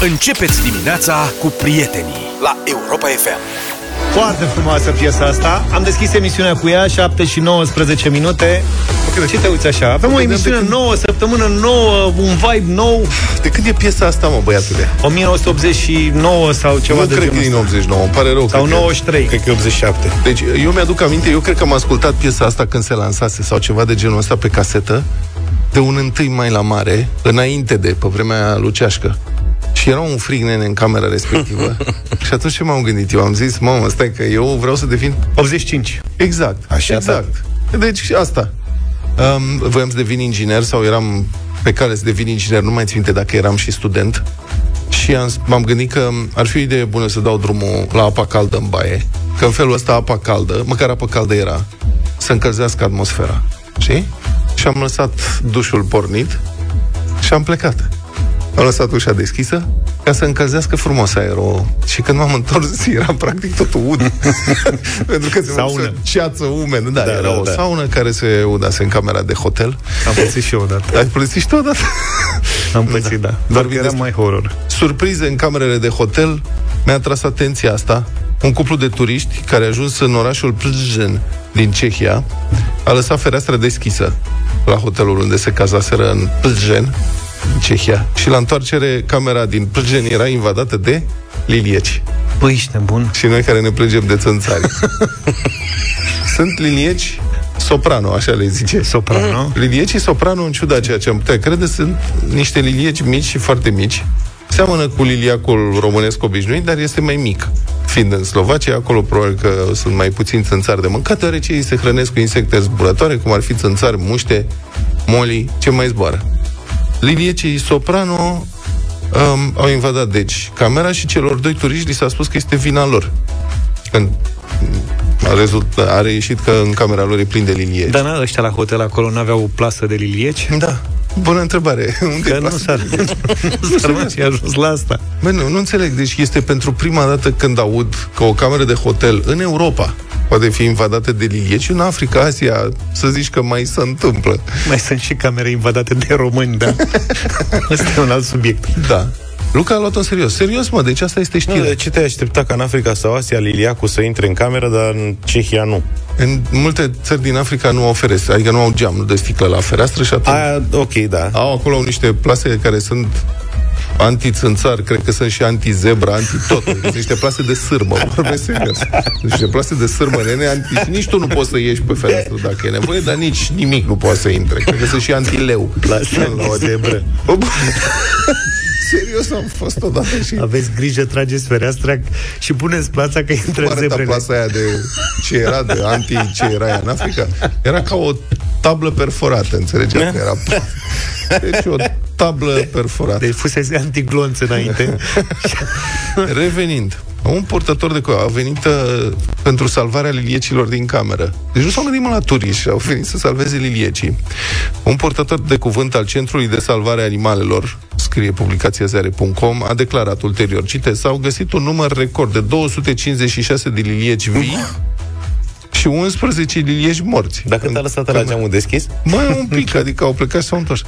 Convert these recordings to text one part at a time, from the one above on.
Începeți dimineața cu prietenii la Europa FM. Foarte frumoasă piesa asta. Am deschis emisiunea cu ea, 7 și 19 minute. Ce te uiți așa? Avem o emisiune când- nouă, săptămână nouă, un vibe nou. De când e piesa asta, mă, băiatule? 1989 sau ceva nu de cred că genul e din ăsta. 89, îmi pare rău. Sau cred că- 93. Cred că e 87. Deci eu mi-aduc aminte, eu cred că am ascultat piesa asta când se lansase sau ceva de genul ăsta pe casetă, de un întâi mai la mare, înainte de, pe vremea luceașcă. Și era un frig nene în camera respectivă. și atunci ce m-am gândit? Eu am zis, mamă, stai că eu vreau să devin 85. Exact. Așa, exact. Deci asta. Um, voiam să devin inginer sau eram pe care să devin inginer, nu mai țin minte dacă eram și student. Și am, m-am gândit că ar fi o idee bună să dau drumul la apa caldă în baie. Că în felul ăsta apa caldă, măcar apa caldă era, să încălzească atmosfera. Știi? Și am lăsat dușul pornit și am plecat. Am lăsat ușa deschisă ca să încălzească frumos aerul. Și când m-am întors, era practic totul ud. Pentru că se Saună. făcuse ceață umedă. Da, Da, era da, o da. saună care se udase în camera de hotel. Am pățit și eu odată. Ai plătit și tu odată? Am pățit, da. Doar Vorbim că era despre- mai horror. Surprize în camerele de hotel, mi-a tras atenția asta. Un cuplu de turiști care a ajuns în orașul Plzeň din Cehia a lăsat fereastra deschisă la hotelul unde se cazaseră în Plzeň, în Cehia. Și la întoarcere, camera din Plzeň era invadată de lilieci. Păi, ești nebun. Și noi care ne plângem de țânțari. Sunt lilieci soprano, așa le zice. Soprano. Liliecii soprano, în ciuda ceea ce am putea crede, sunt niște lilieci mici și foarte mici. Seamănă cu liliacul românesc obișnuit, dar este mai mic. Fiind în Slovacia, acolo probabil că sunt mai puțini țânțari de mâncat, deoarece ei se hrănesc cu insecte zburătoare, cum ar fi țânțari, muște, moli, ce mai zboară. Liliecii soprano um, au invadat, deci, camera și celor doi turiști li s-a spus că este vina lor. Când a, rezult, a reieșit că în camera lor e plin de lilieci. Dar na, ăștia la hotel acolo n-aveau o plasă de lilieci? Da. Bună întrebare. Unde Că e nu plasa s-ar, de lilieci? nu s-ar mai fi ajuns la asta. Bă, nu, nu înțeleg. Deci este pentru prima dată când aud că o cameră de hotel în Europa poate fi invadată de lilieci. În Africa, Asia, să zici că mai se întâmplă. Mai sunt și camere invadate de români, da. Asta e un alt subiect. Da. Luca a luat-o în serios. Serios, mă, deci asta este Nu, știre. de ce te aștepta ca în Africa sau Asia liliacul să intre în cameră, dar în Cehia nu? În multe țări din Africa nu au ferestre, adică nu au geam, nu de sticlă la fereastră și atunci Aia, ok, da. au acolo niște plase care sunt anti-țânțar, cred că sunt și anti-zebra, anti-tot. Sunt niște plase de sârmă, vorbesc serios. Sunt niște plase de sârmă, nene, anti... și nici tu nu poți să ieși pe fereastră dacă e nevoie, dar nici nimic nu poate să intre. Cred că sunt și anti-leu. Plase la o zebră. Serios am fost odată și Aveți grijă, trageți fereastra și puneți plața că intră cum arăta zebrele. plasa aia de ce era, de anti ce era aia în Africa? Era ca o tablă perforată, înțelegeți? Că Era... Deci o tablă perforată. Deci fusese antiglonț înainte. Revenind, un purtător de co- a venit uh, pentru salvarea liliecilor din cameră. Deci nu s-au gândit mă la turiști, au venit să salveze liliecii. Un purtător de cuvânt al Centrului de Salvare a Animalelor, scrie publicația zare.com, a declarat ulterior, citez, s-au găsit un număr record de 256 de lilieci vii și 11 lilieci morți. Dacă te-a lăsat la geamul deschis? Mai un pic, adică au plecat și s-au întors.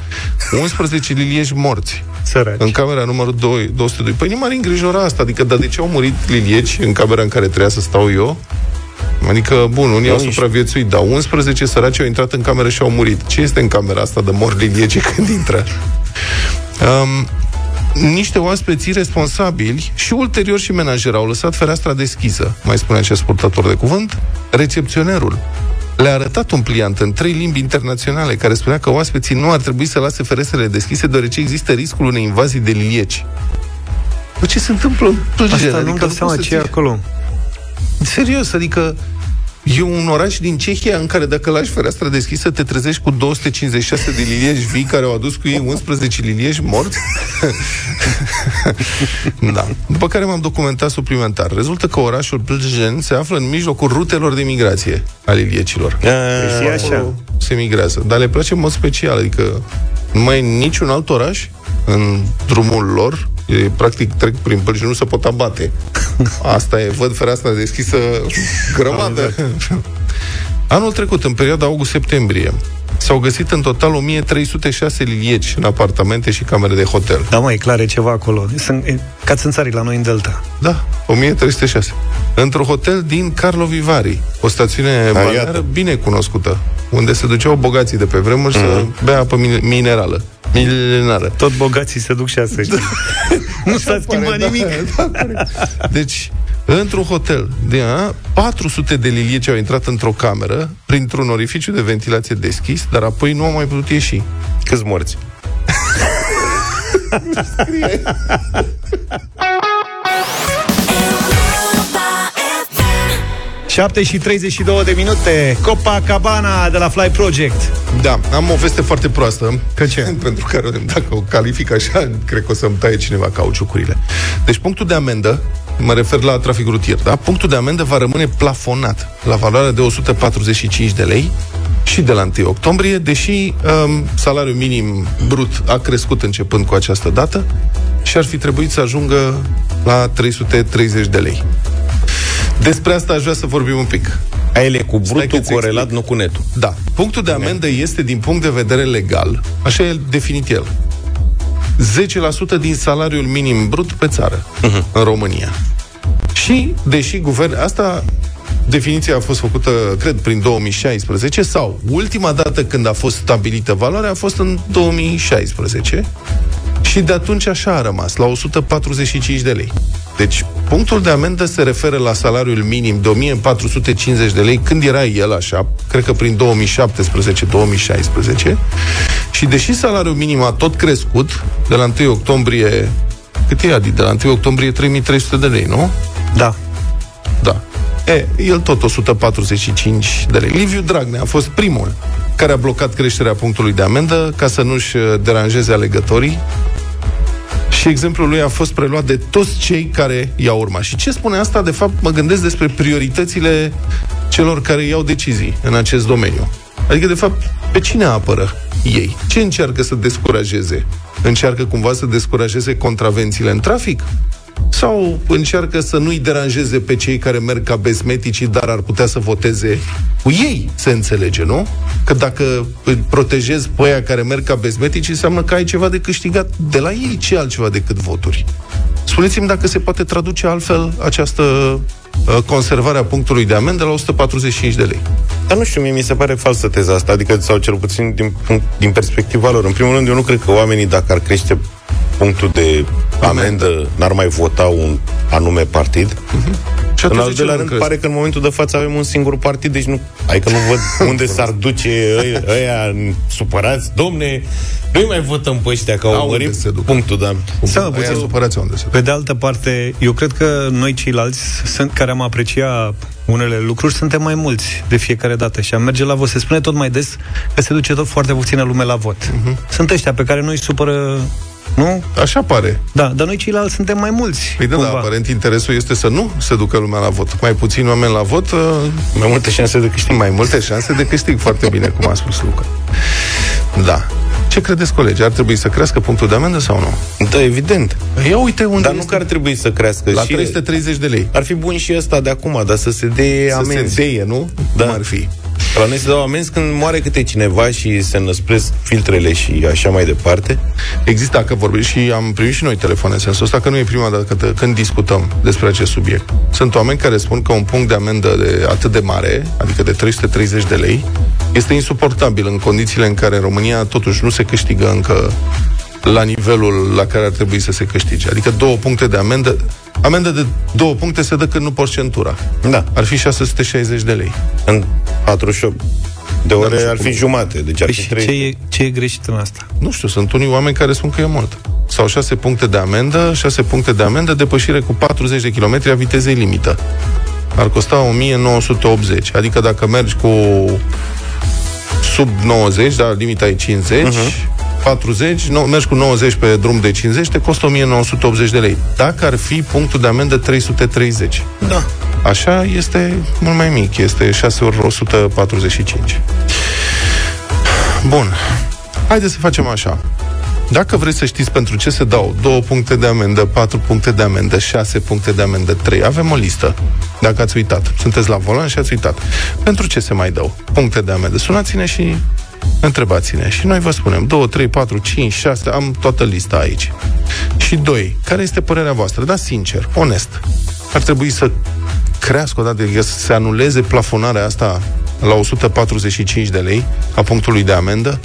11 lilieci morți Săraci. în camera numărul 2, 202. Păi nu m-ar îngrijora asta. Adică, dar de ce au murit lilieci în camera în care trebuia să stau eu? Adică, bun, unii au nici- supraviețuit, dar 11 săraci au intrat în cameră și au murit. Ce este în camera asta de mor lilieci când intră? Um, niște oaspeți responsabili și ulterior și menajer au lăsat fereastra deschisă, mai spune acest purtător de cuvânt, recepționerul le-a arătat un pliant în trei limbi internaționale care spunea că oaspeții nu ar trebui să lase ferestrele deschise deoarece există riscul unei invazii de lilieci. Bă, ce se întâmplă în Plzeň? Asta nu-mi Adică dau nu seama poți să ce e ții- acolo. Serios, adică e un oraș din Cehia în care dacă lași fereastra deschisă te trezești cu 256 de lilieci vii care au adus cu ei 11 lilieci morți. da. După care m-am documentat suplimentar. Rezultă că orașul Plzeň se află în mijlocul rutelor de migrație a liliecilor. Deci e așa. Se migrează. Dar le place în mod special, adică nu mai e niciun alt oraș în drumul lor E, practic trec prin păr și nu se pot abate. Asta e, văd fereastra deschisă grămadă. Anul trecut, în perioada august-septembrie, S-au găsit în total 1306 lilieci în apartamente și camere de hotel. Da, mă, e clar, e ceva acolo. Sunt e, ca țânțarii la noi în Delta. Da, 1306. Într-un hotel din Carlo Vivari, o stațiune balneară bine cunoscută, unde se duceau bogații de pe vremuri mm-hmm. să bea apă min- minerală. Milenară. Tot bogații se duc și asta, știi? nu s-a schimbat da, nimic. Da, corect. deci, într-un hotel de a, 400 de lilieci au intrat într-o cameră printr-un orificiu de ventilație deschis, dar apoi nu au mai putut ieși. Câți morți? 7 și 32 de minute Copacabana de la Fly Project Da, am o veste foarte proastă Că ce? Pentru care dacă o calific așa Cred că o să-mi taie cineva cauciucurile Deci punctul de amendă Mă refer la trafic rutier, da? Punctul de amendă va rămâne plafonat La valoare de 145 de lei și de la 1 octombrie, deși um, salariul minim brut a crescut începând cu această dată și ar fi trebuit să ajungă la 330 de lei. Despre asta aș vrea să vorbim un pic. A el e cu Stai brutul că-ți corelat, explic. nu cu netul. Da. Punctul de amendă este, din punct de vedere legal, așa e definit el, 10% din salariul minim brut pe țară, uh-huh. în România. Și, deși guvern... Asta, definiția a fost făcută, cred, prin 2016, sau ultima dată când a fost stabilită valoarea a fost în 2016, și de atunci așa a rămas, la 145 de lei. Deci, punctul de amendă se referă la salariul minim de 1450 de lei, când era el așa, cred că prin 2017-2016, și deși salariul minim a tot crescut, de la 1 octombrie, cât e, Adi? De la 1 octombrie 3300 de lei, nu? Da Da. E, el tot 145 de lei. Liviu Dragnea a fost primul care a blocat creșterea punctului de amendă ca să nu-și uh, deranjeze alegătorii și exemplul lui a fost preluat de toți cei care i-au urmat. Și ce spune asta? De fapt, mă gândesc despre prioritățile celor care iau decizii în acest domeniu. Adică, de fapt, pe cine apără ei? Ce încearcă să descurajeze? Încearcă cumva să descurajeze contravențiile în trafic? Sau încearcă să nu-i deranjeze pe cei care merg ca besmetici, dar ar putea să voteze cu ei, se înțelege, nu? Că dacă îi protejezi pe aia care merg ca besmetici, înseamnă că ai ceva de câștigat de la ei, ce altceva decât voturi. Spuneți-mi dacă se poate traduce altfel această uh, conservare a punctului de amendă la 145 de lei. Dar nu știu, mie mi se pare falsă teza asta, adică, sau cel puțin din, punct- din perspectiva lor. În primul rând, eu nu cred că oamenii, dacă ar crește punctul de amendă, n-ar mai vota un anume partid. Și În atunci al de ce doilea nu rând, crezi? pare că în momentul de față avem un singur partid, deci nu, adică nu văd unde s-ar duce ăia, ăia supărați. Domne, noi mai votăm pe ăștia, că A, au unde mărit se duc? punctul, da. Să mă Aia puțin supărați unde se Pe de altă parte, eu cred că noi ceilalți sunt, care am apreciat unele lucruri, suntem mai mulți de fiecare dată și am merge la vot. Se spune tot mai des că se duce tot foarte puțină lume la vot. Mhm. Uh-huh. Sunt ăștia pe care noi supără, nu? Așa pare. Da, dar noi ceilalți suntem mai mulți. Păi da, da, cumva. aparent interesul este să nu se ducă lumea la vot. Mai puțini oameni la vot, uh, Mai multe șanse de câștig. mai multe șanse de câștig. Foarte bine, cum a spus Luca. Da. Ce credeți, colegi? Ar trebui să crească punctul de amendă sau nu? Da, evident. Ia uite unde Dar nu este. că ar trebui să crească La și 330 de lei. Ar fi bun și ăsta de acum, dar să se dea Să amenzi. se deie, nu? Da. Cum ar fi? La noi se dau amenzi când moare câte cineva și se năspresc filtrele și așa mai departe. Există, dacă vorbim și am primit și noi telefoane în sensul ăsta, că nu e prima dată când, când discutăm despre acest subiect. Sunt oameni care spun că un punct de amendă de atât de mare, adică de 330 de lei, este insuportabil în condițiile în care în România totuși nu se câștigă încă la nivelul la care ar trebui să se câștige. Adică două puncte de amendă, amendă de două puncte se dă când nu porți centura. Da. Ar fi 660 de lei. În 48 de ore nu știu ar fi cum. jumate, deci ar Păi fi și 3. ce e, ce e greșit în asta? Nu știu, sunt unii oameni care spun că e mult. Sau 6 puncte de amendă, 6 puncte de amendă, depășire cu 40 de km a vitezei limită. Ar costa 1980. Adică dacă mergi cu sub 90, da, limita e 50, uh-huh. 40, no, mergi cu 90 pe drum de 50, te costă 1980 de lei. Dacă ar fi punctul de amendă 330. Da. Așa este mult mai mic, este 6 ori 145. Bun. Haideți să facem așa. Dacă vreți să știți pentru ce se dau două puncte de amendă, patru puncte de amendă, șase puncte de amendă, trei, avem o listă. Dacă ați uitat. Sunteți la volan și ați uitat. Pentru ce se mai dau puncte de amendă? Sunați-ne și Întrebați-ne. Și noi vă spunem 2, 3, 4, 5, 6, am toată lista aici. Și 2. Care este părerea voastră? Da, sincer, onest. Ar trebui să crească odată, adică să se anuleze plafonarea asta la 145 de lei a punctului de amendă,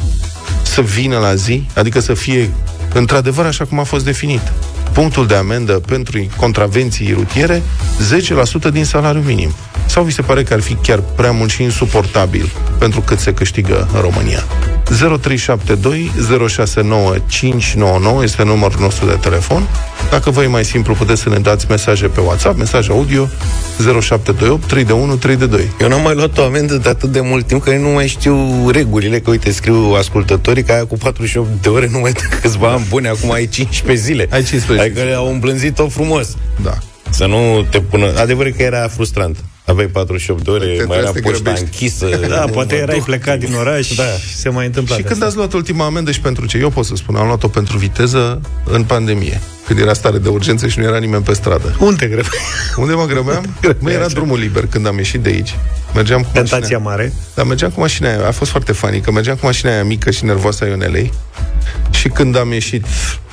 să vină la zi, adică să fie într-adevăr așa cum a fost definit. Punctul de amendă pentru contravenții rutiere, 10% din salariul minim. Sau vi se pare că ar fi chiar prea mult și insuportabil pentru cât se câștigă în România? 0372 069 599 este numărul nostru de telefon. Dacă vă e mai simplu, puteți să ne dați mesaje pe WhatsApp, mesaj audio 0728 3 de 1 3 de 2. Eu n-am mai luat o amendă de atât de mult timp că nu mai știu regulile, că uite, scriu ascultătorii că aia cu 48 de ore nu mai câțiva ani buni, acum ai 15 zile. Ai 15 Adică le-au îmblânzit-o frumos. Da. Să nu te pună... Adevărul că era frustrant. Aveai 48 de ore, Te mai era trebuie să te poșta grăbești. închisă. Da, nu poate mă erai duc. plecat din oraș Da. și se mai întâmplă Și de când asta. ați luat ultima amendă și pentru ce? Eu pot să spun, am luat-o pentru viteză în pandemie. Când era stare de urgență și nu era nimeni pe stradă. Unde greu? Unde mă grăbeam? Mă, era drumul liber când am ieșit de aici. Mergeam cu Tentația mașina. mare. Dar mergeam cu mașina aia, a fost foarte funny, că mergeam cu mașina aia mică și nervoasă a Ionelei și când am ieșit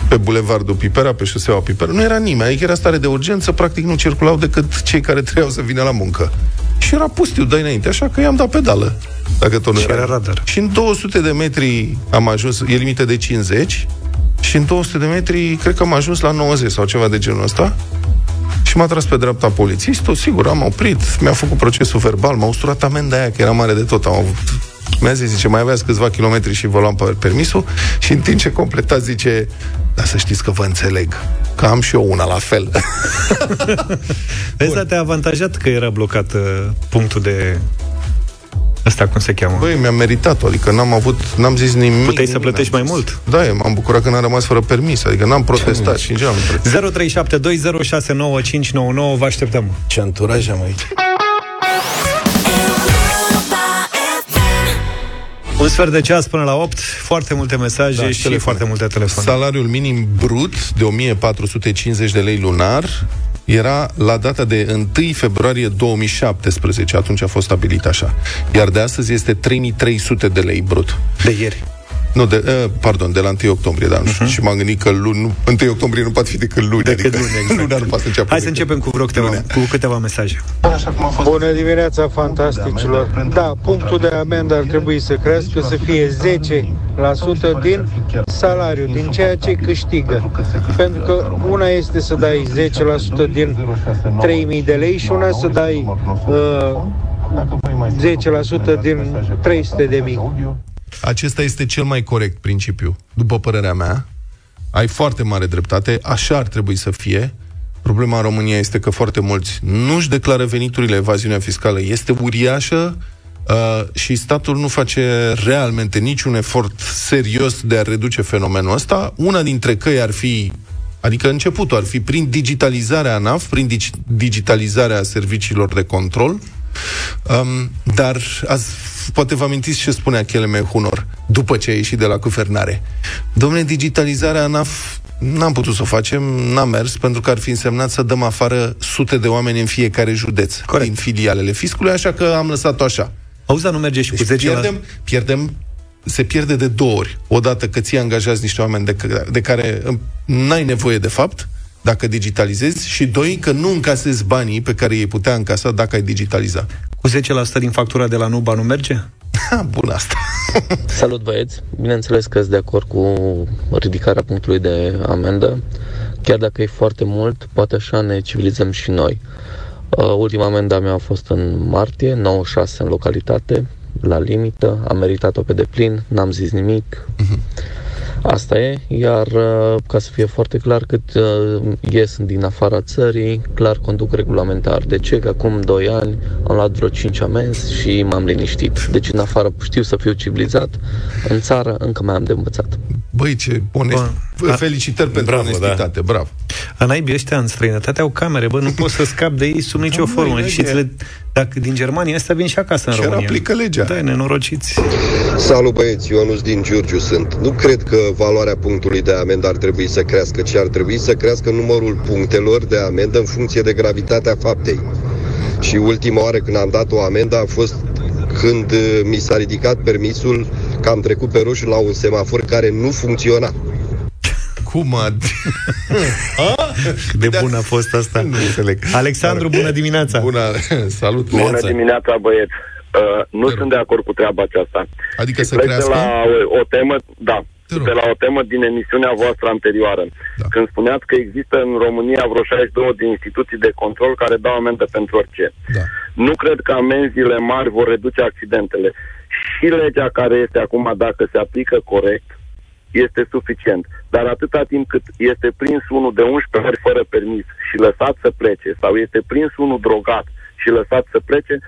pe bulevardul Pipera, pe șoseaua Pipera, nu era nimeni, adică era stare de urgență, practic nu circulau decât cei care trebuiau să vină la muncă. Și era pustiu, dai înainte, așa că i-am dat pedală. Dacă tot nu Și era radar. Și în 200 de metri am ajuns, e limită de 50, și în 200 de metri cred că am ajuns la 90 sau ceva de genul ăsta. Și m-a tras pe dreapta polițistul, sigur, am oprit, mi-a făcut procesul verbal, m-a usturat amenda aia, că era mare de tot, am avut mi-a zis, zice, mai aveați câțiva kilometri și vă luam pe permisul și în timp ce completa zice, dar să știți că vă înțeleg, că am și eu una la fel. Vezi, dar te-a avantajat că era blocat uh, punctul de... Ăsta cum se cheamă? Băi, mi-am meritat-o, adică n-am avut, n-am zis nimic. Puteai să nimic plătești n-am mai zis. mult. Da, eu m-am bucurat că n-am rămas fără permis, adică n-am protestat și în general nu protestat. 0372069599 Vă așteptăm. Ce anturaj am aici. Un sfert de ceas până la 8, foarte multe mesaje Da, și telefoane. foarte multe telefoane. Salariul minim brut de 1450 de lei lunar era la data de 1 februarie 2017, atunci a fost stabilit așa. Iar de astăzi este 3300 de lei brut. De ieri. Nu, de, uh, pardon, de la 1 octombrie, da, uh-huh. și m-am gândit că luni, nu, 1 octombrie nu poate fi decât luni. Decât adică, luni, exact. luna nu poate să înceapă. Hai să decât începem cu vreo câteva, lunea. cu câteva mesaje. Bună dimineața, fantasticilor! Da, punctul de amendă ar trebui să crească, să fie 10% din salariu, din ceea ce câștigă. Pentru că una este să dai 10% din 3000 de lei și una să dai uh, 10% din 300 de mii. Acesta este cel mai corect principiu, după părerea mea. Ai foarte mare dreptate, așa ar trebui să fie. Problema în România este că foarte mulți nu-și declară veniturile, evaziunea fiscală este uriașă uh, și statul nu face realmente niciun efort serios de a reduce fenomenul ăsta. Una dintre căi ar fi Adică începutul ar fi prin digitalizarea ANAF, prin dig- digitalizarea serviciilor de control, Um, dar azi, poate vă amintiți ce spunea Cheleme Hunor după ce a ieșit de la guvernare. Domnule, digitalizarea NAF n-am putut să o facem, n-am mers, pentru că ar fi însemnat să dăm afară sute de oameni în fiecare județ Corect. din filialele fiscului, așa că am lăsat-o așa. Auzi, dar nu merge și cu Deci 10 pierdem, pierdem, se pierde de două ori. Odată că ți angajați niște oameni de, c- de care um, n-ai nevoie de fapt, dacă digitalizezi, și doi, că nu încasezi banii pe care ei putea încasa dacă ai digitaliza. Cu 10% din factura de la Nuba nu merge? Ha, bun asta. Salut băieți! Bineînțeles că sunt de acord cu ridicarea punctului de amendă. Chiar dacă e foarte mult, poate așa ne civilizăm și noi. Uh, ultima amenda mea a fost în martie, 96 în localitate, la limită, am meritat-o pe deplin, n-am zis nimic. Asta e, iar uh, ca să fie foarte clar cât uh, ies din afara țării, clar conduc regulamentar. De ce? Că acum 2 ani am luat vreo 5 amenzi și m-am liniștit. Deci în afară știu să fiu civilizat, în țară încă mai am de învățat. Băi, ce onest. Bun. Felicitări pentru Bravo, onestitate, bravo. A naibii ăștia în străinătate au camere, bă, nu poți să scapi de ei sub nicio Da, formă. măi, Și lege. le, dacă din Germania astea vin și acasă în Și România. aplică legea. Da, nenorociți. Salut băieți, Ionuț din Giurgiu sunt. Nu cred că valoarea punctului de amendă ar trebui să crească, ci ar trebui să crească numărul punctelor de amendă în funcție de gravitatea faptei. Și ultima oară când am dat o amendă a fost când uh, mi s-a ridicat permisul că am trecut pe roșu la un semafor care nu funcționa. Cum ad... Cât de bun a fost asta. Nu înțeleg. Alexandru, bună dimineața! Bună, salut, Bună Neața. dimineața, băieți. Uh, nu Te rog. sunt de acord cu treaba aceasta. Adică să Plec de crească? la o, o temă, da, Te rog. De la o temă din emisiunea voastră anterioară. Da. Când spuneați că există în România vreo 62 de instituții de control care dau amendă pentru orice. Da. Nu cred că amenziile mari vor reduce accidentele. Și legea care este acum, dacă se aplică corect, este suficient. Dar atâta timp cât este prins unul de 11 ori fără permis și lăsat să plece, sau este prins unul drogat și lăsat să plece,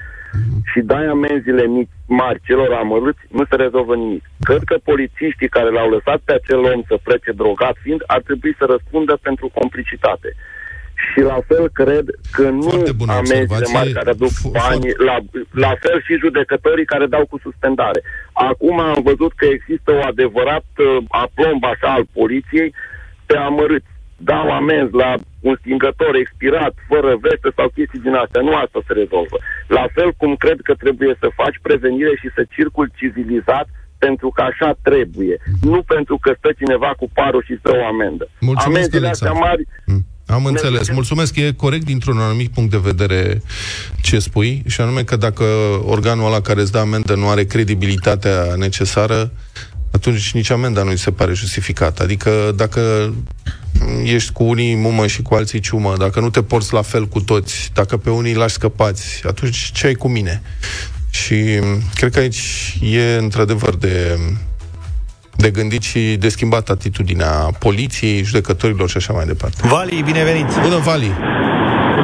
și dai amenziile mici, mari celor amărâți, nu se rezolvă nimic. Cred că polițiștii care l-au lăsat pe acel om să plece drogat fiind, ar trebui să răspundă pentru complicitate. Și la fel cred că nu Foarte bună amenziile observație. mari care aduc Fo- bani, la, la fel și judecătorii care dau cu suspendare. Acum am văzut că există o adevărat uh, aplomb așa al poliției pe amărâți. Dau amenzi la un stingător expirat, fără veste sau chestii din astea. Nu asta se rezolvă. La fel cum cred că trebuie să faci prevenire și să circul civilizat pentru că așa trebuie. Nu pentru că stă cineva cu parul și stă o amendă. Mulțumesc, Amenziile astea Alexandru. mari Mm. Am înțeles. putem- Mulțumesc. E corect dintr-un anumit punct de vedere ce spui, și anume că dacă organul ăla care îți dă amendă nu are credibilitatea necesară, atunci nici amenda nu îi se pare justificată. Adică dacă ești cu unii mumă și cu alții ciumă, dacă nu te porți la fel cu toți, dacă pe unii îi lași scăpați, atunci ce ai cu mine? Și m, cred că aici e într-adevăr de de gândit și de schimbat atitudinea poliției, judecătorilor și așa mai departe. Vali, binevenit! Bună, Vali!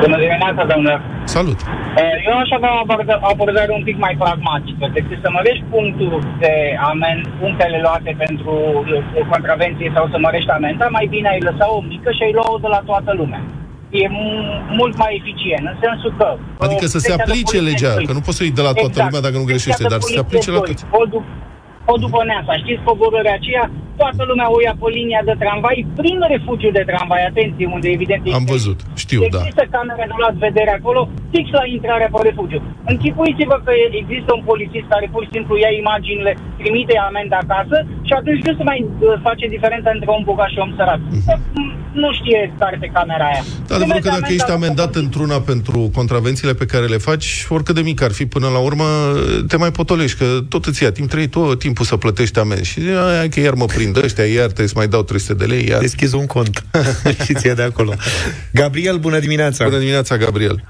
Bună dimineața, domnule. Salut! Uh, Eu aș avea o abordă- o abordare un pic mai pragmatică, decât să mărești punctul de amen, punctele luate pentru uh, contravenție sau să mărești amenda, mai bine ai lăsa o mică și ai lua-o de la toată lumea. E m- mult mai eficient, în sensul că... uh, Adică să se secția de aplice poliție legea, doi. că nu poți să o iei de la toată Exact. lumea dacă nu greșește, Secția de dar să se poliție aplice la doi. toți. Podul, podul Băneasa, știți coborârea aceea? Toată lumea o ia pe linia de tramvai prin refugiu de tramvai, atenție, unde evident Am este- văzut, știu, da. Există camere de luat vedere acolo, fix la intrarea pe refugiu. Închipuiți-vă că există un polițist care pur și simplu ia imaginile, trimite amenda acasă și atunci nu se mai uh, face diferența între om bogat și om sărac. Mm, Nu știe care pe camera aia. Da, adevărul că dacă ești amendat într-una pentru contravențiile pe care le faci, oricât de mic ar fi, până la urmă te mai potolești, că tot îți ia timp, trei tot timpul să plătești amenzi. Și aia că iar mă prind ăștia, iar trebuie să mai dau 300 de lei, iar... Deschizi un cont și ți de acolo. Gabriel, bună dimineața! Bună dimineața, Gabriel!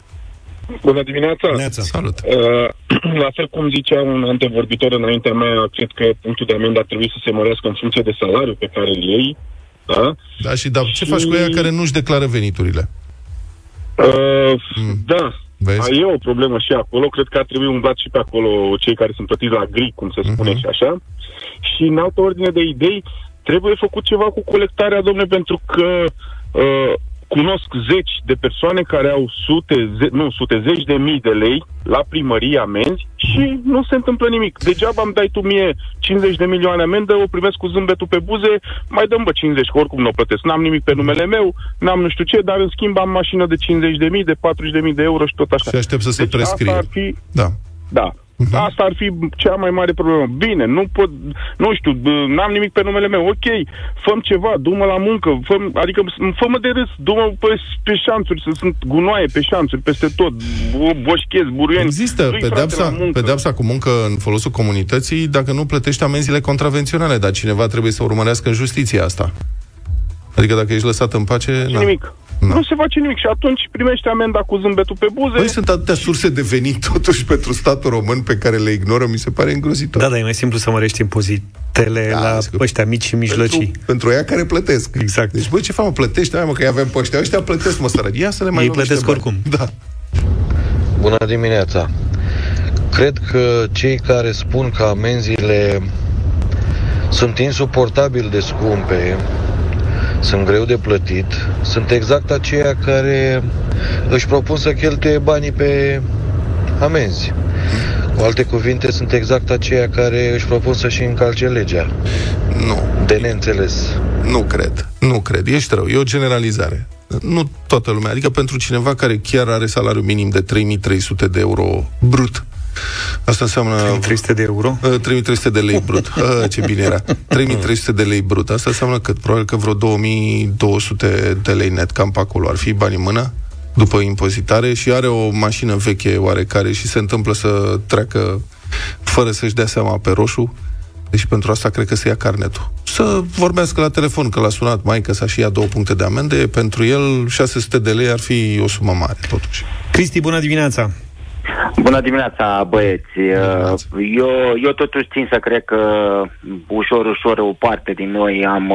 Bună dimineața! Neața. Salut! Uh, la fel cum zicea un antevorbitor înaintea mea, cred că punctul de amendă ar trebui să se mărească în funcție de salariul pe care îl iei. Da? Da, și da, ce Și- faci cu ea care nu-și declară veniturile? Uh, Mm. Da. Vezi? E o problemă și acolo. Cred că ar trebui umblat și pe acolo cei care sunt plătiți la gri, cum se spune Mhm. și așa. Și în altă ordine de idei, trebuie făcut ceva cu colectarea, domne, pentru că uh, cunosc zeci de persoane care au sute, ze- nu, sute, zeci de mii de lei la primărie amenzi și nu se întâmplă nimic. Degeaba îmi dai tu mie 50 de milioane amendă, o primesc cu zâmbetul pe buze, mai dăm bă 50, că oricum nu o plătesc. N-am nimic pe numele meu, n-am nu știu ce, dar în schimb am mașină de 50 de mii, de 40 de mii de euro și tot așa. Și aștept să se deci prescrie. Asta ar fi, Da. da. Mhm. Asta ar fi cea mai mare problemă. Bine, nu pot, nu știu, b- n-am nimic pe numele meu. Ok, făm ceva, du-mă la muncă, făm, adică s- fă-mă de râs, du-mă pe, pe șanțuri, să sunt gunoaie pe șanțuri, peste tot, bo- boșchezi, buruieni. Există Du-i, frate, pedepsa, la muncă. pedepsa cu muncă în folosul comunității dacă nu plătești amenziile contravenționale, dar cineva trebuie să urmărească în justiție asta. Adică dacă ești lăsat în pace... face na. nimic. Na. Nu se face nimic și atunci primește amenda cu zâmbetul pe buze. Păi sunt atâtea surse de venit totuși pentru statul român pe care le ignoră, mi se pare îngrozitor. Da, dar e mai simplu să mărești impozitele Da, la sigur. ăștia mici și mijlocii. Pentru, pentru ea care plătesc. Exact. Deci, băi, ce fac, mă, plătește? Hai, mă, că avem pe ăștia. Ăștia plătesc, mă, sărăci. Ia să le mai Ei luăm niște plătesc bani. oricum. Da. Bună dimineața! Cred că cei care spun că amenziile sunt insuportabil de scumpe, sunt greu de plătit, sunt exact aceia care își propun să cheltuie banii pe amenzi. Cu alte cuvinte, sunt exact aceia care își propun să-și încalce legea. Nu. De neînțeles. Nu cred. Nu cred. Ești rău. E o generalizare. Nu toată lumea. Adică pentru cineva care chiar are salariu minim de 3300 de euro brut Asta înseamnă... 300 de euro? 3300 de lei brut. A, ce bine era. 3300 de lei brut. Asta înseamnă cât? Probabil că vreo 2200 de lei net, cam pe acolo. Ar fi bani în mână? după impozitare și are o mașină veche oarecare și se întâmplă să treacă fără să-și dea seama pe roșu, deci pentru asta cred că se ia carnetul. Să vorbească la telefon, că l-a sunat maica să și ia două puncte de amende, pentru el 600 de lei ar fi o sumă mare, totuși. Cristi, bună dimineața! Bună dimineața, băieți. Eu, eu totuși țin să cred că ușor, ușor o parte din noi. Am,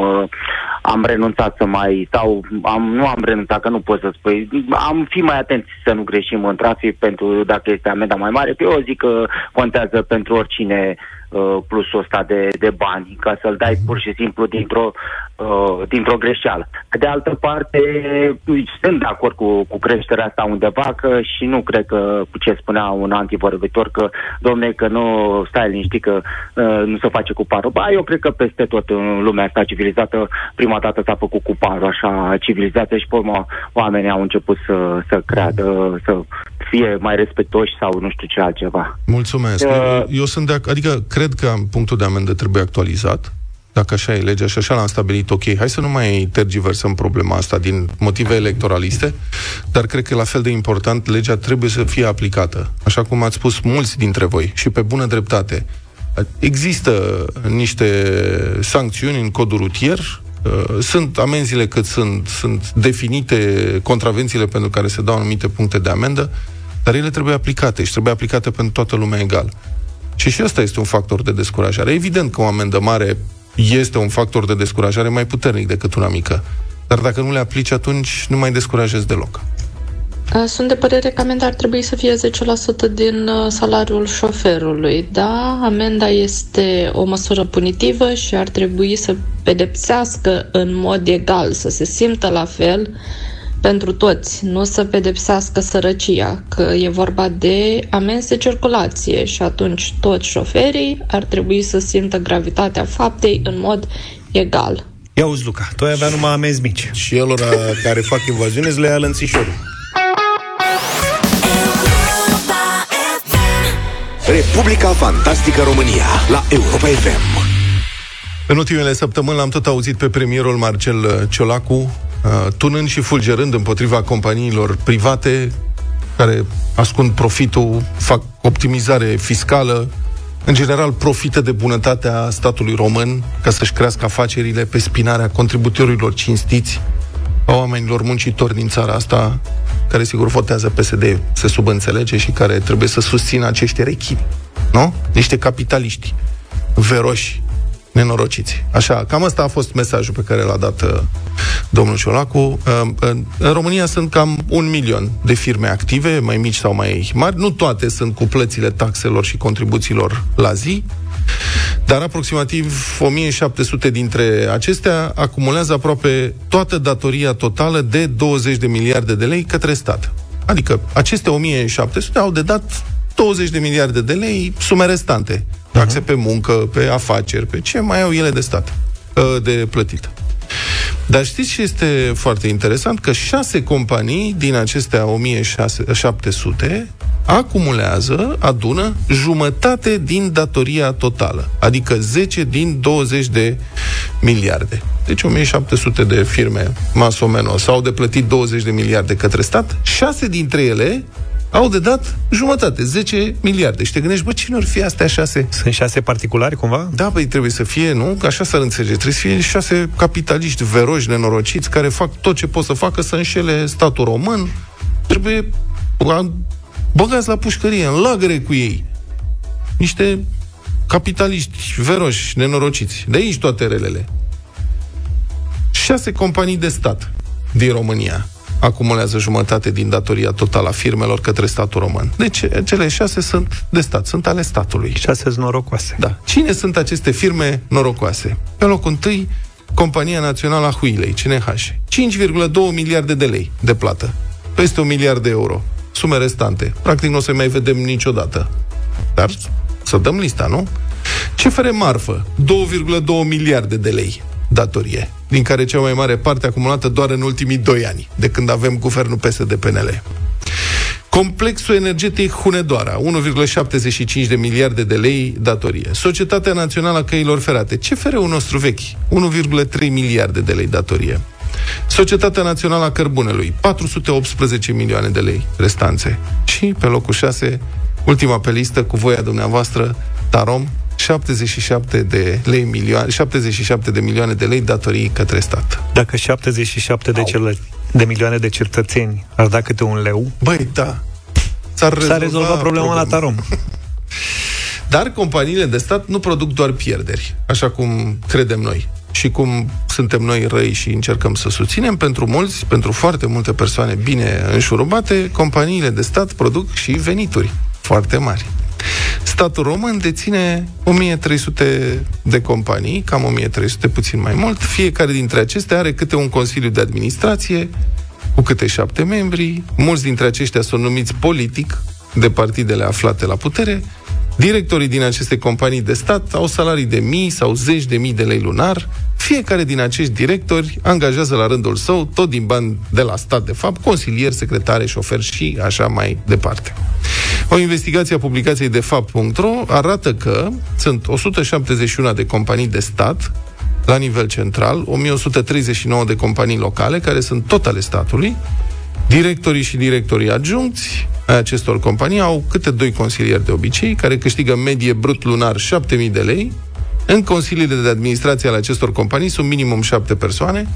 am renunțat să mai stau, am, nu am renunțat, că nu pot să spui, am fi mai atenți să nu greșim în trafic pentru dacă este amenda mai mare, eu zic că contează pentru oricine. uh, plusul ăsta de, de bani, ca să-l dai pur și simplu dintr-o, uh, dintr-o greșeală. De altă parte, sunt de acord cu, cu creșterea asta undeva, că și nu cred că cu ce spunea un antivorbitor, că, domne, că nu stai liniștit, că uh, nu se face cu parul. Ba, eu cred că peste tot în lumea asta civilizată, prima dată s-a făcut cu parul așa civilizată și pe urmă oamenii au început să, să creadă, să fie mai respectoși sau nu știu ce altceva. Mulțumesc. Uh, eu sunt de ac- adică cred că punctul de amendă trebuie actualizat dacă așa e legea și așa l-am stabilit, ok, hai să nu mai tergiversăm problema asta din motive electoraliste, dar cred că la fel de important, legea trebuie să fie aplicată. Așa cum ați spus mulți dintre voi și pe bună dreptate. Există niște sancțiuni în codul rutier, uh, sunt amenziile cât sunt, sunt definite contravențiile pentru care se dau anumite puncte de amendă, dar ele trebuie aplicate și trebuie aplicate pentru toată lumea egal. Și și ăsta este un factor de descurajare. Evident că o amendă mare este un factor de descurajare mai puternic decât una mică. Dar dacă nu le aplici, atunci nu mai descurajezi deloc. Sunt de părere că amenda ar trebui să fie 10% din uh, salariul șoferului. Da, amenda este o măsură punitivă și ar trebui să pedepsească în mod egal, să se simtă la fel pentru toți, nu să pedepsească sărăcia, că e vorba de amenzi de circulație și atunci toți șoferii ar trebui să simtă gravitatea faptei în mod egal. Ia uzi, Luca, tu ai avea numai amenzi mici. Și elor care fac invaziune le ia lănțișorul. Republica Fantastică România la Europa FM. În ultimele săptămâni l-am tot auzit pe premierul Marcel Ciolacu Uh, tunând și fulgerând împotriva companiilor private care ascund profitul, fac optimizare fiscală, în general profită de bunătatea statului român ca să-și crească afacerile pe spinarea contributorilor cinstiți, a oamenilor muncitori din țara asta, care sigur votează PSD, se subînțelege și care trebuie să susțină acești rechini, nu? Niște capitaliști veroși, nenorociți. Așa, cam asta a fost mesajul pe care l-a dat uh, domnul Ciolacu. Uh, în, în România sunt cam un milion de firme active, mai mici sau mai mari. Nu toate sunt cu plățile taxelor și contribuțiilor la zi, dar aproximativ 1700 dintre acestea acumulează aproape toată datoria totală de 20 de miliarde de lei către stat. Adică aceste 1700 au de dat 20 de miliarde de lei sume restante. Taxe uh-huh. pe muncă, pe afaceri, pe ce mai au ele de stat, ă, de plătit. Dar știți ce este foarte interesant? Că șase companii din acestea 1700 acumulează, adună, jumătate din datoria totală, adică 10 din 20 de miliarde. Deci 1700 de firme, mas o menos, au de plătit 20 de miliarde către stat, șase dintre ele au de dat jumătate, 10 miliarde. Și te gândești, bă, cine ar fi astea șase? Sunt șase particulari, cumva? Da, păi trebuie să fie, nu? Așa s-ar înțelege. Trebuie să fie șase capitaliști veroși, nenorociți, care fac tot ce pot să facă să înșele statul român. Trebuie băgați la pușcărie, în lagăre cu ei. Niște capitaliști veroși, nenorociți. De aici toate relele. Șase companii de stat din România acumulează jumătate din datoria totală a firmelor către statul român. Deci cele șase sunt de stat, sunt ale statului. Șase sunt norocoase. Da. Cine sunt aceste firme norocoase? Pe locul întâi, Compania Națională a Huilei, CNH. 5,2 miliarde de lei de plată. Peste un miliard de euro. Sume restante. Practic nu o să mai vedem niciodată. Dar să dăm lista, nu? CFR Marfă, 2,2 miliarde de lei datorie, din care cea mai mare parte acumulată doar în ultimii doi ani, de când avem guvernul PSD-PNL. Complexul energetic Hunedoara, 1,75 de miliarde de lei datorie. Societatea Națională a Căilor Ferate, CFR-ul nostru vechi, 1,3 miliarde de lei datorie. Societatea Națională a Cărbunelui, 418 milioane de lei restanțe. Și pe locul 6, ultima pe listă, cu voia dumneavoastră, Tarom, 77 de, lei milioane, 77 de milioane de lei datorii către stat. Dacă 77 de, cele, de milioane de cetățeni ar da câte un leu... Băi, da. S-ar rezolva, S-a rezolvat problema problema. la Tarom. Dar companiile de stat nu produc doar pierderi, așa cum credem noi și cum suntem noi răi și încercăm să susținem, pentru mulți, pentru foarte multe persoane bine înșurubate, companiile de stat produc și venituri foarte mari. Statul român deține 1300 de companii, cam 1300, puțin mai mult. Fiecare dintre acestea are câte un consiliu de administrație, cu câte șapte membri. Mulți dintre aceștia sunt numiți politic de partidele aflate la putere. Directorii din aceste companii de stat au salarii de mii sau zeci de mii de lei lunar. Fiecare din acești directori angajează la rândul său, tot din bani de la stat, de fapt, consilieri, secretare, șoferi și așa mai departe. O investigație a publicației de fapt.ro arată că sunt 171 de companii de stat la nivel central, 1139 de companii locale, care sunt tot ale statului, Directorii și directorii adjuncți ai acestor companii au câte doi consilieri de obicei, care câștigă în medie brut lunar 7.000 de lei. În consiliile de administrație ale acestor companii sunt minimum 7 persoane,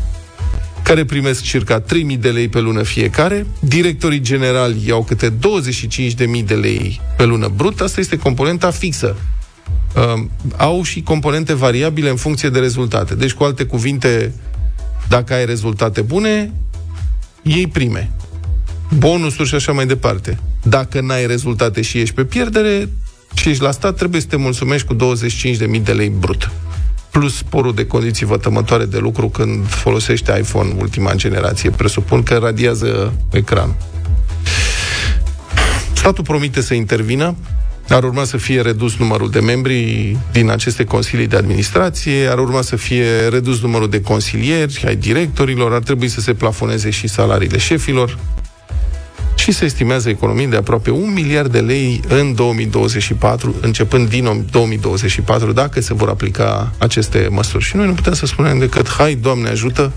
care primesc circa 3.000 de lei pe lună fiecare. Directorii generali iau câte 25.000 de lei pe lună brut. Asta este componenta fixă. Uh, au și componente variabile în funcție de rezultate. Deci, cu alte cuvinte, dacă ai rezultate bune, iei prime, bonusuri și așa mai departe. Dacă n-ai rezultate și ești pe pierdere și ești la stat, trebuie să te mulțumești cu 25.000 de lei brut. Plus sporul de condiții vătămătoare de lucru când folosești iPhone ultima generație. Presupun că radiază ecran. Statul promite să intervină, ar urma să fie redus numărul de membri din aceste consilii de administrație, ar urma să fie redus numărul de consilieri ai directorilor, ar trebui să se plafoneze și salariile șefilor și se estimează economii de aproape un miliard de lei în 2024, începând din 2024, dacă se vor aplica aceste măsuri. Și noi nu putem să spunem decât, hai, Doamne ajută,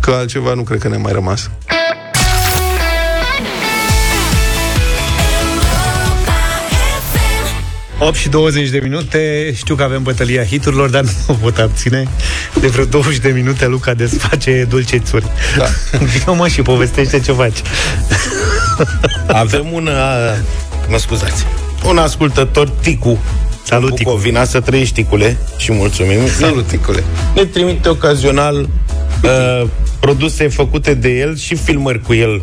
că altceva nu cred că ne-a mai rămas. 8 și 20 de minute Știu că avem bătălia hiturilor Dar nu mă pot abține De vreo 20 de minute Luca desface dulcețuri da. Vino mă și povestește ce faci Avem un... uh, Mă scuzați. Un ascultător, Ticu, Salut, Ticu. Bucovina, să trăiești, Ticule, și mulțumim. Salut, Ticule. Ne trimite ocazional uh, produse făcute de el și filmări cu el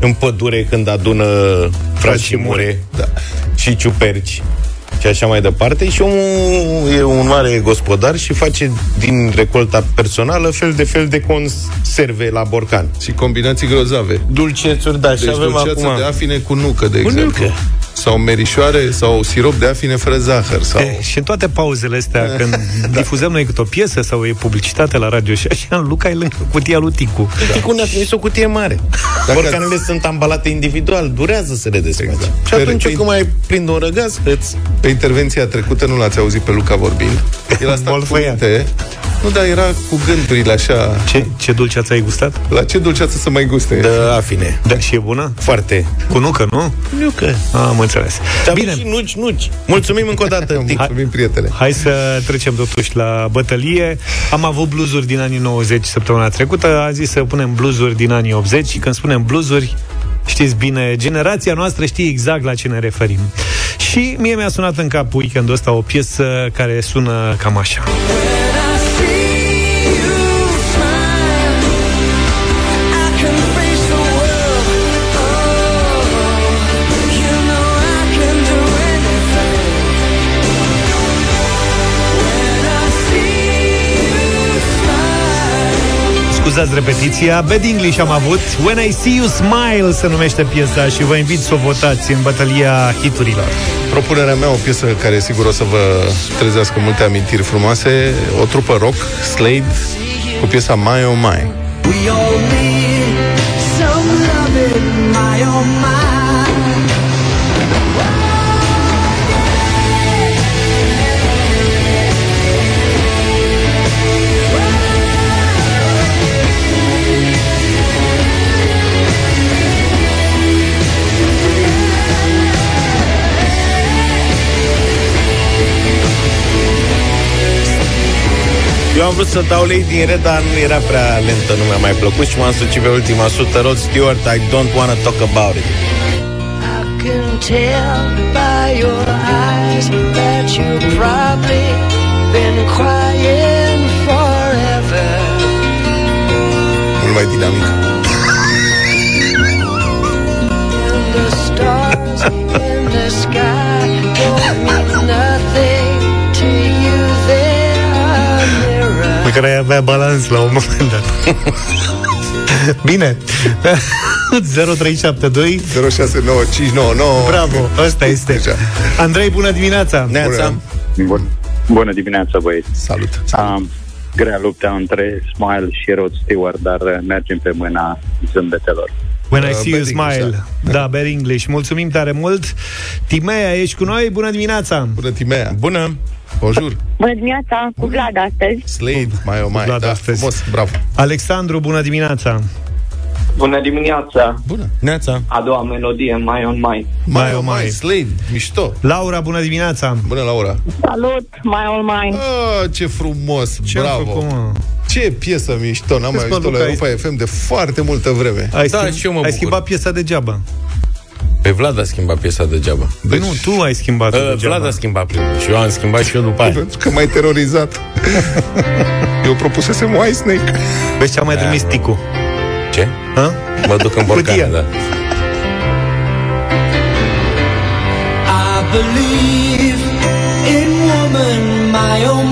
în pădure când adună fracimure da. și ciuperci și așa mai departe. Și omul e un mare gospodar și face din recolta personală fel de fel de conserve la borcan. Și combinații grozave. Dulcețuri, da, și Deci avem dulceață acum... de afine cu nucă, de Cu exemplu. nucă. Sau merișoare, sau sirop de afine fără zahăr. Sau... e, Și în toate pauzele astea Când da. difuzăm noi câte o piesă Sau e publicitate la radio Și așa Luca e lângă cutia lui Ticu Ticu ne-a trimis o cutie mare. Dacă Borcanele sunt ambalate individual, durează să le desfaci. Exact. Și atunci Pe- când mai prind un răgaz, îți... Pe intervenția trecută nu l-ați auzit pe Luca vorbind. El a stat cu Molfăia. minte. Nu, dar era cu gândurile așa. Ce, ce dulceață ai gustat? La ce dulceață să mai guste? De afine. Da, și e bună? Foarte. Cu nucă, nu? Nu că... Am înțeles Bine. și nuci, nuci. Mulțumim încă o dată, Ticu. Mulțumim, prietene. Hai să trecem totuși la bătălie. Am avut bluzuri din anii 90 săptămâna trecută, a zis să punem bluzuri din anii 80 și când spunem bluzuri, știți bine, generația noastră știe exact la ce ne referim. Și mie mi-a sunat în cap weekendul ăsta o piesă care sună cam așa. Scuzați repetiția, Bad English am avut When I See You Smile se numește piesa și vă invit să o votați în bătălia hiturilor. Propunerea mea, o piesă care sigur o să vă trezească multe amintiri frumoase, o trupă rock, Slade, cu piesa My Oh My. We all need some loving, my oh my. Am vrut să dau lei din red, dar nu era prea lentă, nu mi-a mai plăcut și m-am sucit pe ultima sută. Rod Stewart, I don't wanna talk about it. can tell by your eyes that you've probably been crying forever. Mult mai dinamic. Mirror. Măcar ai avea balans la un moment dat. Bine. 0372 069599 Bravo, ăsta este. Deja. Andrei, bună dimineața! Neața. Bun. Bună dimineața, băieți. Salut. Am grea luptă între Smile și Rod Stewart, dar uh, mergem pe mâna zâmbetelor. When I Uh, see you bad English, smile. Da, Bad English. Mulțumim tare mult. Timea, ești cu noi? Bună dimineața! Bună, Timea. Bună! Bonjour. Bună dimineața, cu Vlad astăzi. Slade, mai o mai. Vlad Da, astăzi. frumos, bravo. Alexandru, bună dimineața! Bună dimineața! Bună. Neața. A doua melodie, Mai on Mai. Mai o o mai. Slade, mișto. Laura, bună dimineața! Bună, Laura. Salut, mai all mine. Ah, ce frumos, Ce am bravo. făcut, mă? Ce piesă mișto, n-am mai Vezi, mă, auzit-o la Luca, Europa FM de foarte multă vreme. Ai, Da, schimb... și eu mă ai bucur. schimbat piesa degeaba. Pe Vlad a schimbat piesa degeaba. Păi nu, tu ai schimbat Uh, degeaba. Vlad a schimbat primul și eu am schimbat și eu după aia. Pentru că m-ai terorizat. Eu propusesem White Snake. Vezi ce am mai Da, trimis bă. Ticu? Ce? Ha? Mă duc în borcană, Cutia. da. I believe in woman, my oh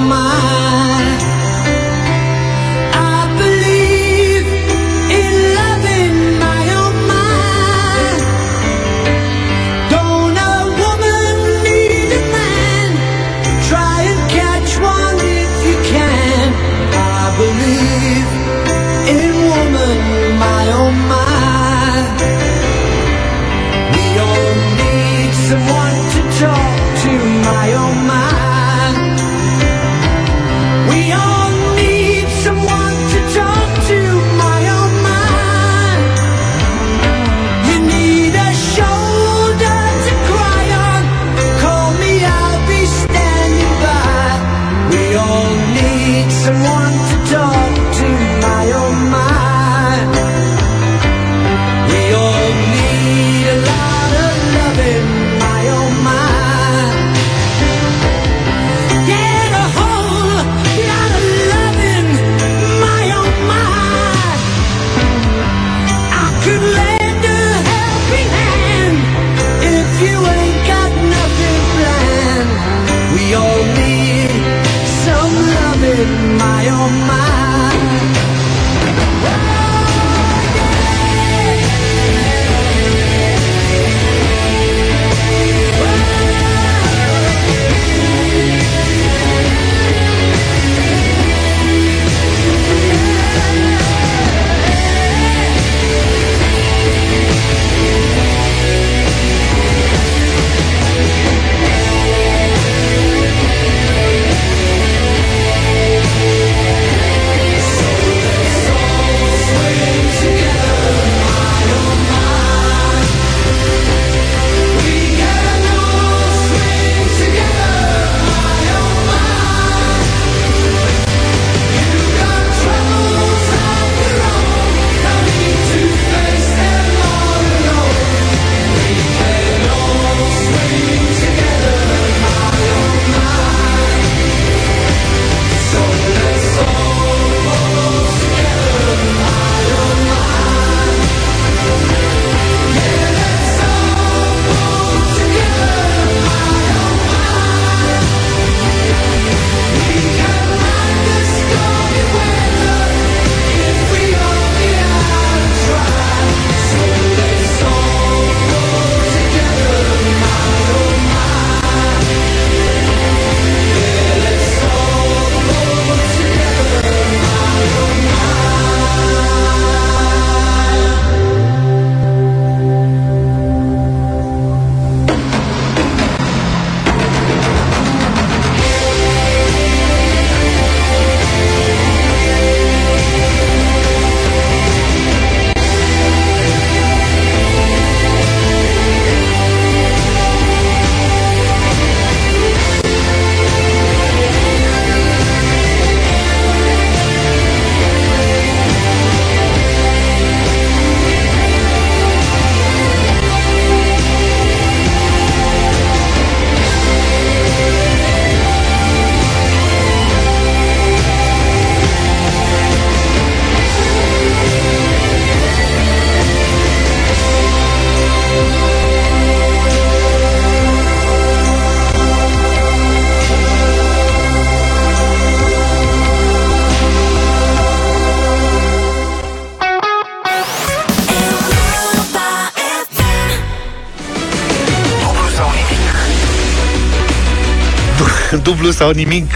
dublu sau nimic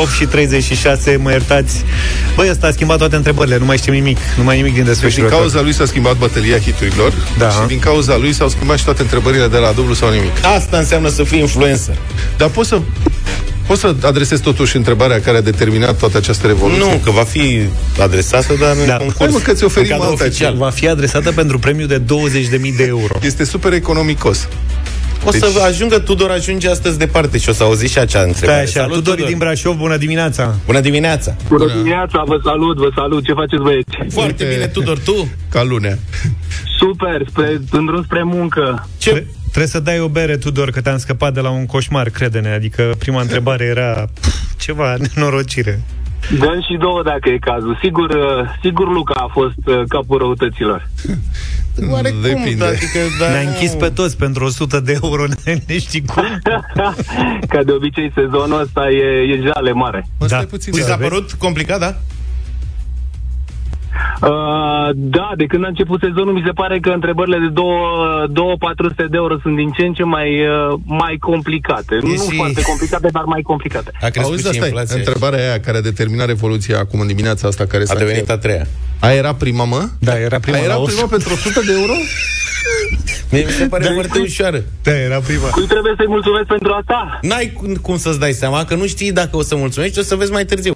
8 și 36, mă iertați Băi, ăsta a schimbat toate întrebările Nu mai știm nimic, nu mai nimic din Deci din desfășurător cauza lui s-a schimbat bătălia hiturilor Da. și din cauza lui s-au schimbat și toate întrebările de la dublu sau nimic. Asta înseamnă să fii influencer. Dar poți să Poți să adresezi totuși întrebarea care a determinat toată această revoluție? Nu, că va fi adresată, dar în Da. concurs. Hai mă că ți în oferim cadru alta oficial. Va fi adresată pentru premiu de 20.000 de euro Este super economicos. O să Deci- ajungă Tudor, ajunge astăzi departe și o să auziți și acea Stai întrebare. așa, Salut, Tudori din Brașov, bună dimineața Bună dimineața! Bună dimineața, vă salut, vă salut. Ce faceți, băieți? Foarte bine, Tudor, tu? Ca lunea. Super, spre, în drum spre muncă. Ce? Tre- Trebuie să dai o bere, Tudor, că te-am scăpat de la un coșmar, crede-ne Adică prima întrebare era pf, ceva nenorocire Dăm și două dacă e cazul. Sigur, uh, sigur Luca a fost uh, capul răutăților. Oare cum? Depinde. Adică, da, Ne-a nu- închis pe toți pentru 100 de euro Ne știi cum? Ca de obicei, sezonul ăsta e, e jale mare. Mă, Da. stai puțin. Vi să s-a vezi. părut complicat, da? Uh, da, de când a început sezonul, mi se pare că întrebările de 2-400 de euro sunt din ce în ce mai, uh, mai complicate. E nu și- foarte complicate, dar mai complicate. A crescut Auzi, și asta e inflația. întrebarea aia care a determinat revoluția acum în dimineața asta care A s-a devenit încheiat. a treia. A era prima, mă? Da, era prima A era la prima 100 pentru 100 de euro? Mie mi se pare foarte ușoară. Da, era prima Cui trebuie să-i mulțumesc pentru asta? N-ai cum, cum să-ți dai seama că nu știi dacă o să mulțumești, o să vezi mai târziu.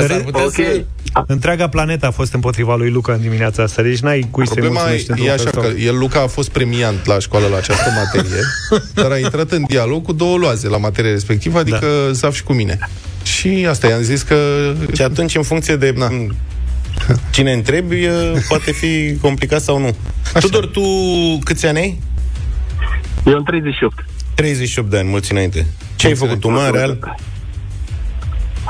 Că s-ar putea Ok. să... Întreaga planetă a fost împotriva lui Luca în dimineața asta Deci n-ai cui să-i Problema mulțumești e, într-un e fel așa sau- că el, Luca, a fost premiant la școală la această materie, dar a intrat în dialog cu două loaze la materia respectivă, adică da. Zaf și cu mine. Și asta i-am zis că... Și atunci, în funcție de Na. m, cine întrebi, e, poate fi complicat sau nu. Așa. Tudor, tu câți ani ai? Eu în 38. 38 de ani, mulți înainte. Ce ai făcut tu, mă, în real?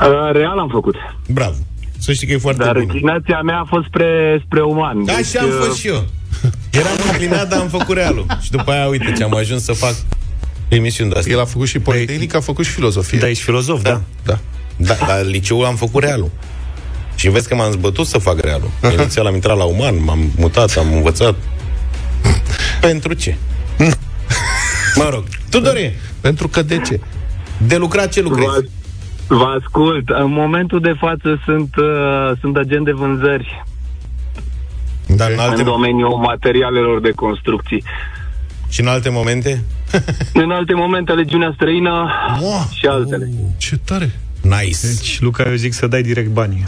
Uh, real am făcut. Bravo. Să știi că e foarte Dar bine. inclinația mea a fost spre, spre uman. Da, și am uh, fost și eu. Eram înclinat, dar am făcut realul. Și după aia, uite ce am ajuns să fac emisiuni de astea. El a făcut și Politehnic, a făcut și filozofie. Da, ești filozof, da, Da. Da, la liceul am făcut realul. Și vezi că m-am zbătut să fac realul. Inițial am intrat la uman, m-am mutat, am învățat. Pentru ce? mă rog. Tudore, Pentru că de ce? de lucrat ce lucrezi? Vă, vă ascult. În momentul de față sunt, uh, sunt agent de vânzări Dar în alte, în domeniul materialelor de construcții. și în alte momente? În alte momente, legiunea străină Wow. și altele. Ce tare! Nice. Deci, Luca, eu zic să dai direct banii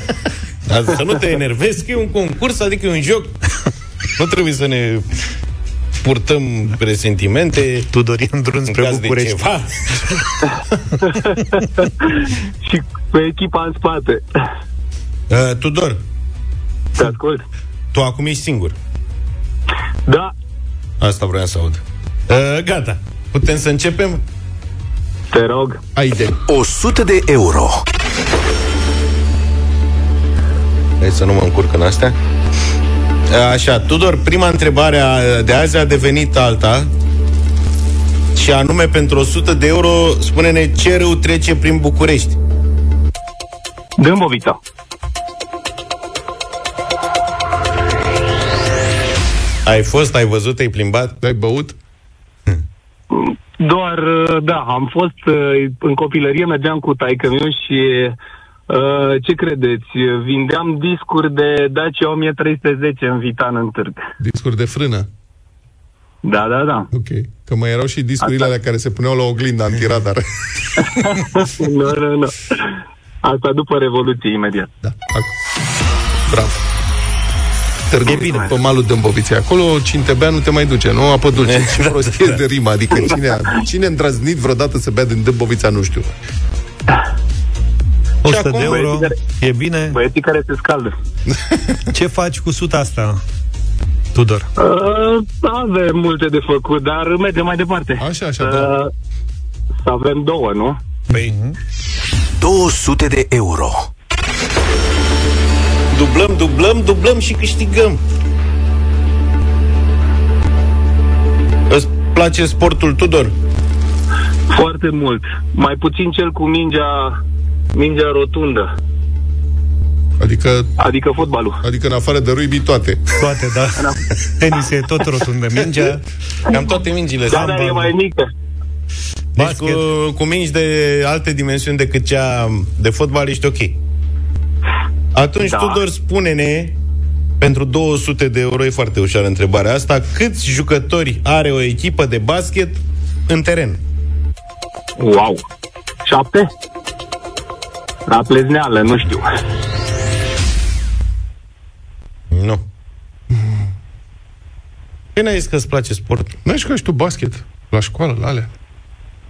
Dar să nu te enervezi că e un concurs, adică e un joc. Nu trebuie să ne purtăm presentimente Tudorin drum în spre caz de București ceva. și cu echipa în spate. Uh, Tudor, Te ascult? tu acum ești singur. Da, Asta vreau să aud. Uh, gata. Putem să începem? te rog. Haide! 100 de euro. Hai să nu mă încurc în astea. Așa, Tudor, prima întrebare a- de azi a devenit alta și anume pentru 100 de euro, spune-ne ce râu trece prin București. Dâmbovița. Ai fost, ai văzut, ai plimbat? Ai băut? Doar, uh, da, am fost uh, în copilărie, mergeam cu taică și uh, ce credeți? Vindeam discuri de Dacia 1310 în Vitan în târg. Discuri de frână. Da, da, da. Ok. Că mai erau și discurile Asta. alea care se puneau la oglindă antiradar. nu, nu, nu. Asta după Revoluție, imediat. da. Ac- Bravo. Târgu, e bine. Pe malul Dâmboviței. Acolo cine te bea nu te mai duce, nu? Apă dulce. Ce prostie de rimă. Adică cine a, cine a îndrăznit vreodată să bea din Dâmbovița, nu știu. 100 acum, de euro, băieții care- e bine Băieții care se scaldă. Ce faci cu suta asta, Tudor? Uh, avem multe de făcut, dar mergem mai departe. Așa, așa, uh, da. Să avem două, nu? Păi, 200 de euro. dublăm, dublăm, dublăm și câștigăm. Îți place sportul, Tudor? Foarte mult. Mai puțin cel cu mingea, mingea rotundă, Adică, adică fotbalul. adică în afară de rugby toate. Toate, da. Tenis e tot rotundă. Mingea, Cam toate mingile Da, sunt. dar e mai mică. Deci cu, cu mingi de alte dimensiuni decât cea de fotbal ești ok. Atunci, Da. da. Tudor, spune-ne, pentru 200 de euro, e foarte ușoară întrebarea asta, câți jucători are o echipă de basket în teren? Wow. Șapte? La plezneală, nu știu. Nu. Păi n-ai zis că îți place sport? N-ai jucat și tu basket la școală, la alea?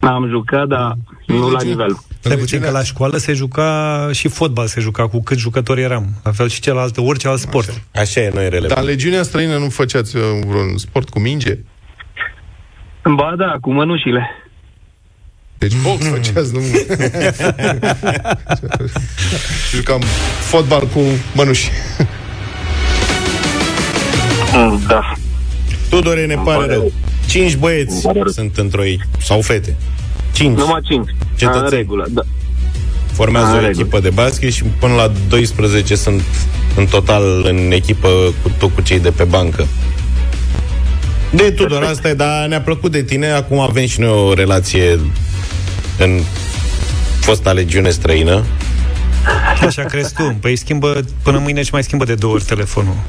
Am jucat, dar nu la nivel. Stai puțin că la școală se juca și fotbal se juca cu câți jucători eram. La fel și celălalt, orice alt sport. Așa e, nu e relevant. Dar în legiunea străină nu făceați uh, vreun sport cu minge? Ba da, cu mănușile. Deci box făceați, nu... Jucam fotbal cu mănuși. Da. Tudore, ne pare pare rău. rău. Cinci băieți sunt într-o ei, sau fete. Cinci. Numai cinci. Cetățeni. În regulă, da. Formează În o regulă. echipă de basket și până la 12 sunt în total în echipă cu tot cu cei de pe bancă. De Tudor, asta e, dar ne-a plăcut de tine. Acum avem și noi o relație în fosta legiune străină. Așa crezi tu. Păi schimbă, până mâine și mai schimbă de două ori telefonul.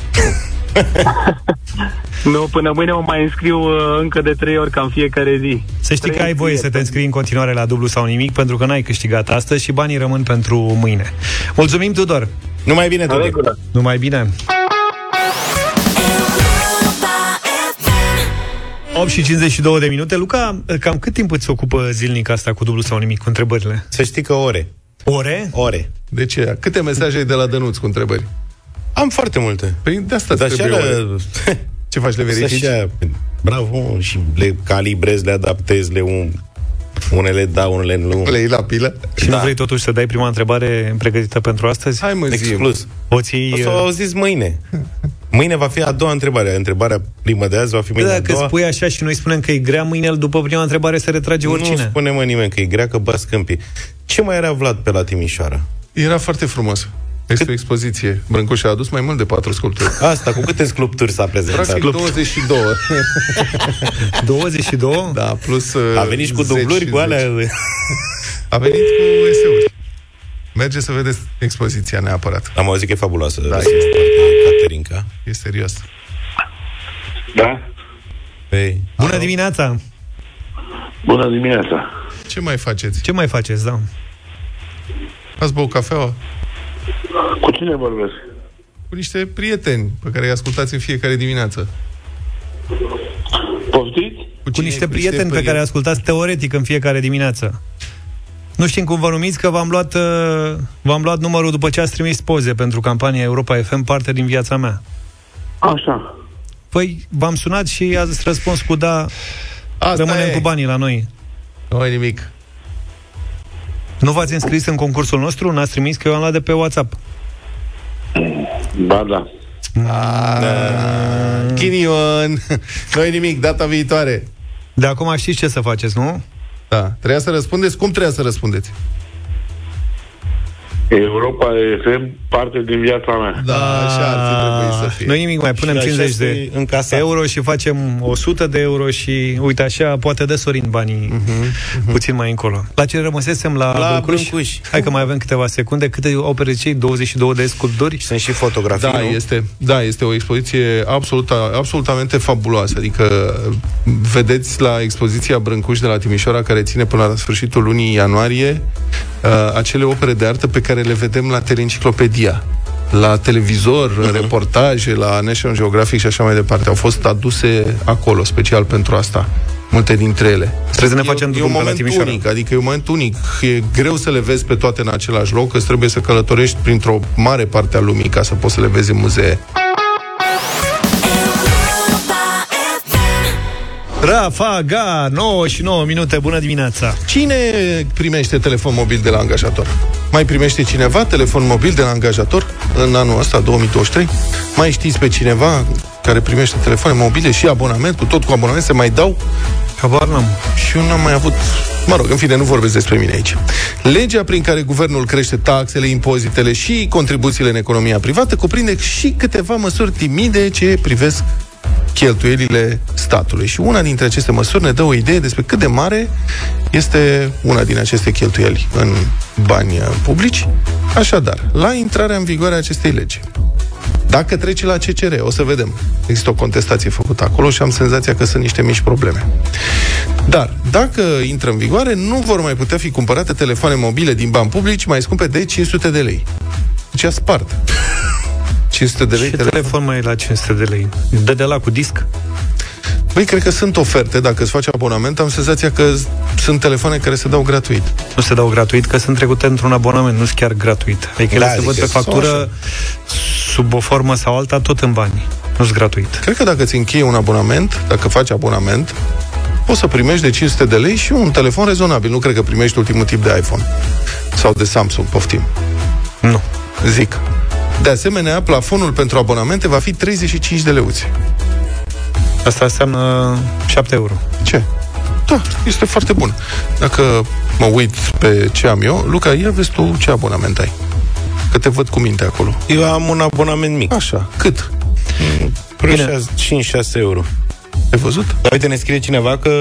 Nu, până mâine mă mai înscriu uh, încă de trei ori, cam fiecare zi. Să știi că Trei ai voie zi, să te înscrii în continuare la dublu sau nimic, pentru că n-ai câștigat astăzi și banii rămân pentru mâine. Mulțumim, Tudor! Numai bine, Tudor! regulă. Numai bine! 8 și 52 de minute. Luca, cam cât timp îți ocupă zilnic asta cu dublu sau nimic, cu întrebările? Să știi că ore. Ore? Ore. De ce? Câte mesaje ai de la Dănuț cu întrebări? Am foarte multe. Păi de asta Dar îți și trebuie alea- ore. Ce faci, le verifici? Așa, bravo, și le calibrezi, le adaptezi, le un, unele da, unele nu. Le iei la pilă? Și nu vrei totuși să dai prima întrebare pregătită pentru astăzi? Hai mă, zi Exclus. O ții... O să o auziți mâine. Mâine va fi a doua întrebare. Întrebarea primă de azi va fi mâine a Dacă doua. spui așa și noi spunem că e grea, mâine după prima întrebare se retrage Nu oricine. spune mă nimeni că e grea, că bați câmpii. Ce mai era Vlad pe la Timișoara? Era foarte frumos. Este o expoziție. Brâncuș a adus mai mult de patru sculpturi. Asta, cu câte sculpturi s-a prezentat? Practic 22. 22? Da, plus uh, A venit și cu 10 dubluri și cu alea? 10. A venit cu eseuri. Merge să vedeți expoziția neapărat. Am auzit că e fabuloasă. Da, Răspuns e. foarte Caterinca. E serios. Da? Păi, Bună dimineața! Bună dimineața. Ce mai faceți? Ce mai faceți, da? Ați băut cafeaua? Cu cine vorbesc? Cu niște prieteni pe care îi ascultați în fiecare dimineață. Poftiți? Cu, Cu niște prieteni pe care ascultați teoretic în fiecare dimineață. Nu știm cum vă numiți, că v-am luat, uh, v-am luat numărul după ce ați trimis poze pentru campania Europa FM, parte din viața mea. Așa. Păi, v-am sunat și ați răspuns cu da, Asta rămânem e. cu banii la noi. Nu ai nimic. Nu v-ați înscris în concursul nostru? N-ați trimis, că eu am luat de pe WhatsApp. Ba da. Da. Ghinion. Nu ai nimic, data viitoare. De acum știți ce să faceți, nu? Da. Trebuia să răspundeți. Cum trebuia să răspundeți? Europa FM, parte din viața mea. Da, așa ar fi trebuit să fie. Nu nimic, mai punem Și așa 50 de stai în casa. euro și facem 100 de euro și uite așa, poate dă Sorin banii uh-huh, puțin mai încolo. La ce rămăsesem la, La Brâncuș? Brâncuș. Hai că mai avem câteva secunde. Câte opere cei 22 de sculpturi? Sunt și fotografii, Da, nu? este, da, este o expoziție absolut, absolutamente fabuloasă. Adică vedeți la expoziția Brâncuș de la Timișoara, care ține până la sfârșitul lunii ianuarie, uh, acele opere de artă pe care le vedem la Teleenciclopedia la televizor, uh-huh. reportaje, la National Geographic și așa mai departe. Au fost aduse acolo, special pentru asta. Multe dintre ele. Trebuie să ne E- facem e, drum un pe la moment Timișoara. unic, adică e un moment unic. E greu să le vezi pe toate în același loc, că trebuie să călătorești printr-o mare parte a lumii ca să poți să le vezi în muzee. Rafa, ga, 9 și 9 minute, bună dimineața! Cine primește telefon mobil de la angajator? Mai primește cineva telefon mobil de la angajator în anul ăsta, 2023? Mai știți pe cineva care primește telefoane mobile și abonament, cu tot cu abonament, se mai dau? Habar n-am. Și eu n-am mai avut... Mă rog, în fine, nu vorbesc despre mine aici. Legea prin care guvernul crește taxele, impozitele și contribuțiile în economia privată cuprinde și câteva măsuri timide ce privesc cheltuielile statului. Și una dintre aceste măsuri ne dă o idee despre cât de mare este una din aceste cheltuieli în bani uh, publici. Așadar, la intrarea în vigoare a acestei legi, dacă trece la CCR, o să vedem. Există o contestație făcută acolo și am senzația că sunt niște mici probleme. Dar, dacă intră în vigoare, nu vor mai putea fi cumpărate telefoane mobile din bani publici mai scumpe de 500 de lei. Deci a spart. 500 de lei Ce telefon mai e la 500 de lei? Dă de la cu disc? Băi, cred că sunt oferte, dacă îți faci abonament, am senzația că sunt telefoane care se dau gratuit. Nu se dau gratuit, că sunt trecute într-un abonament, nu sunt chiar gratuit. Adică Da, ele se văd adică pe factură sau sub o formă sau alta, tot în bani. Nu sunt gratuit. Cred că dacă ți încheie un abonament, dacă faci abonament, poți să primești de 500 de lei și un telefon rezonabil. Nu cred că primești ultimul tip de iPhone. Sau de Samsung, poftim. Nu. Zic. De asemenea, plafonul pentru abonamente va fi 35 de leuți. Asta înseamnă 7 euro. Ce? Da, este foarte bun. Dacă mă uit pe ce am eu, Luca, ia vezi tu ce abonament ai. Că te văd cu minte acolo. Eu am un abonament mic. Așa, cât? Vreo 5-6 euro. Ai văzut? Dar uite, ne scrie cineva că,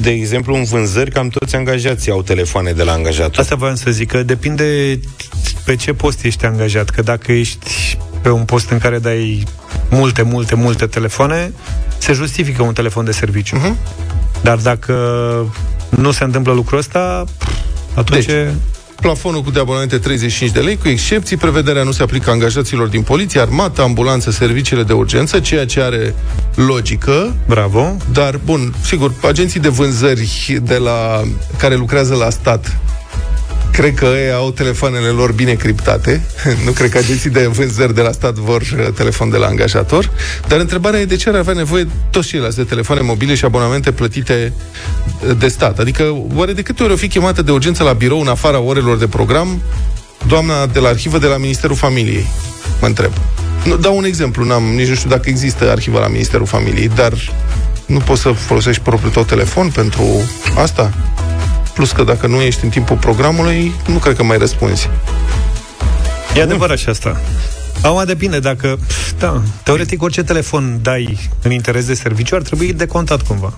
de exemplu, în vânzări, cam toți angajații au telefoane de la angajator. Asta voiam să zic, că depinde pe ce post ești angajat, că dacă ești pe un post în care dai multe, multe, multe telefoane, se justifică un telefon de serviciu. Uh-huh. Dar dacă nu se întâmplă lucrul ăsta, atunci... Deci, Plafonul cu de abonamente 35 de lei, cu excepții, prevederea nu se aplică angajaților din poliție, armată, ambulanță, serviciile de urgență, ceea ce are logică. Bravo. Dar, bun, sigur, agenții de vânzări de la, care lucrează la stat, cred că ei au telefoanele lor bine criptate. nu cred că agenții de vânzări de la stat vor uh, telefon de la angajator. Dar întrebarea e de ce ar avea nevoie toți ceilalți de telefoane mobile și abonamente plătite uh, de stat. Adică, oare de câte ori o fi chemată de urgență la birou în afara orelor de program doamna de la arhivă de la Ministerul Familiei? Mă întreb. Nu, dau un exemplu, n-am, nici nu știu dacă există arhivă la Ministerul Familiei, dar nu poți să folosești propriul tău telefon pentru asta? Plus că dacă nu ești în timpul programului, nu cred că mai răspunzi. E adevărat și asta. Acum depinde dacă, pf, da, teoretic orice telefon dai în interes de serviciu ar trebui decontat cumva.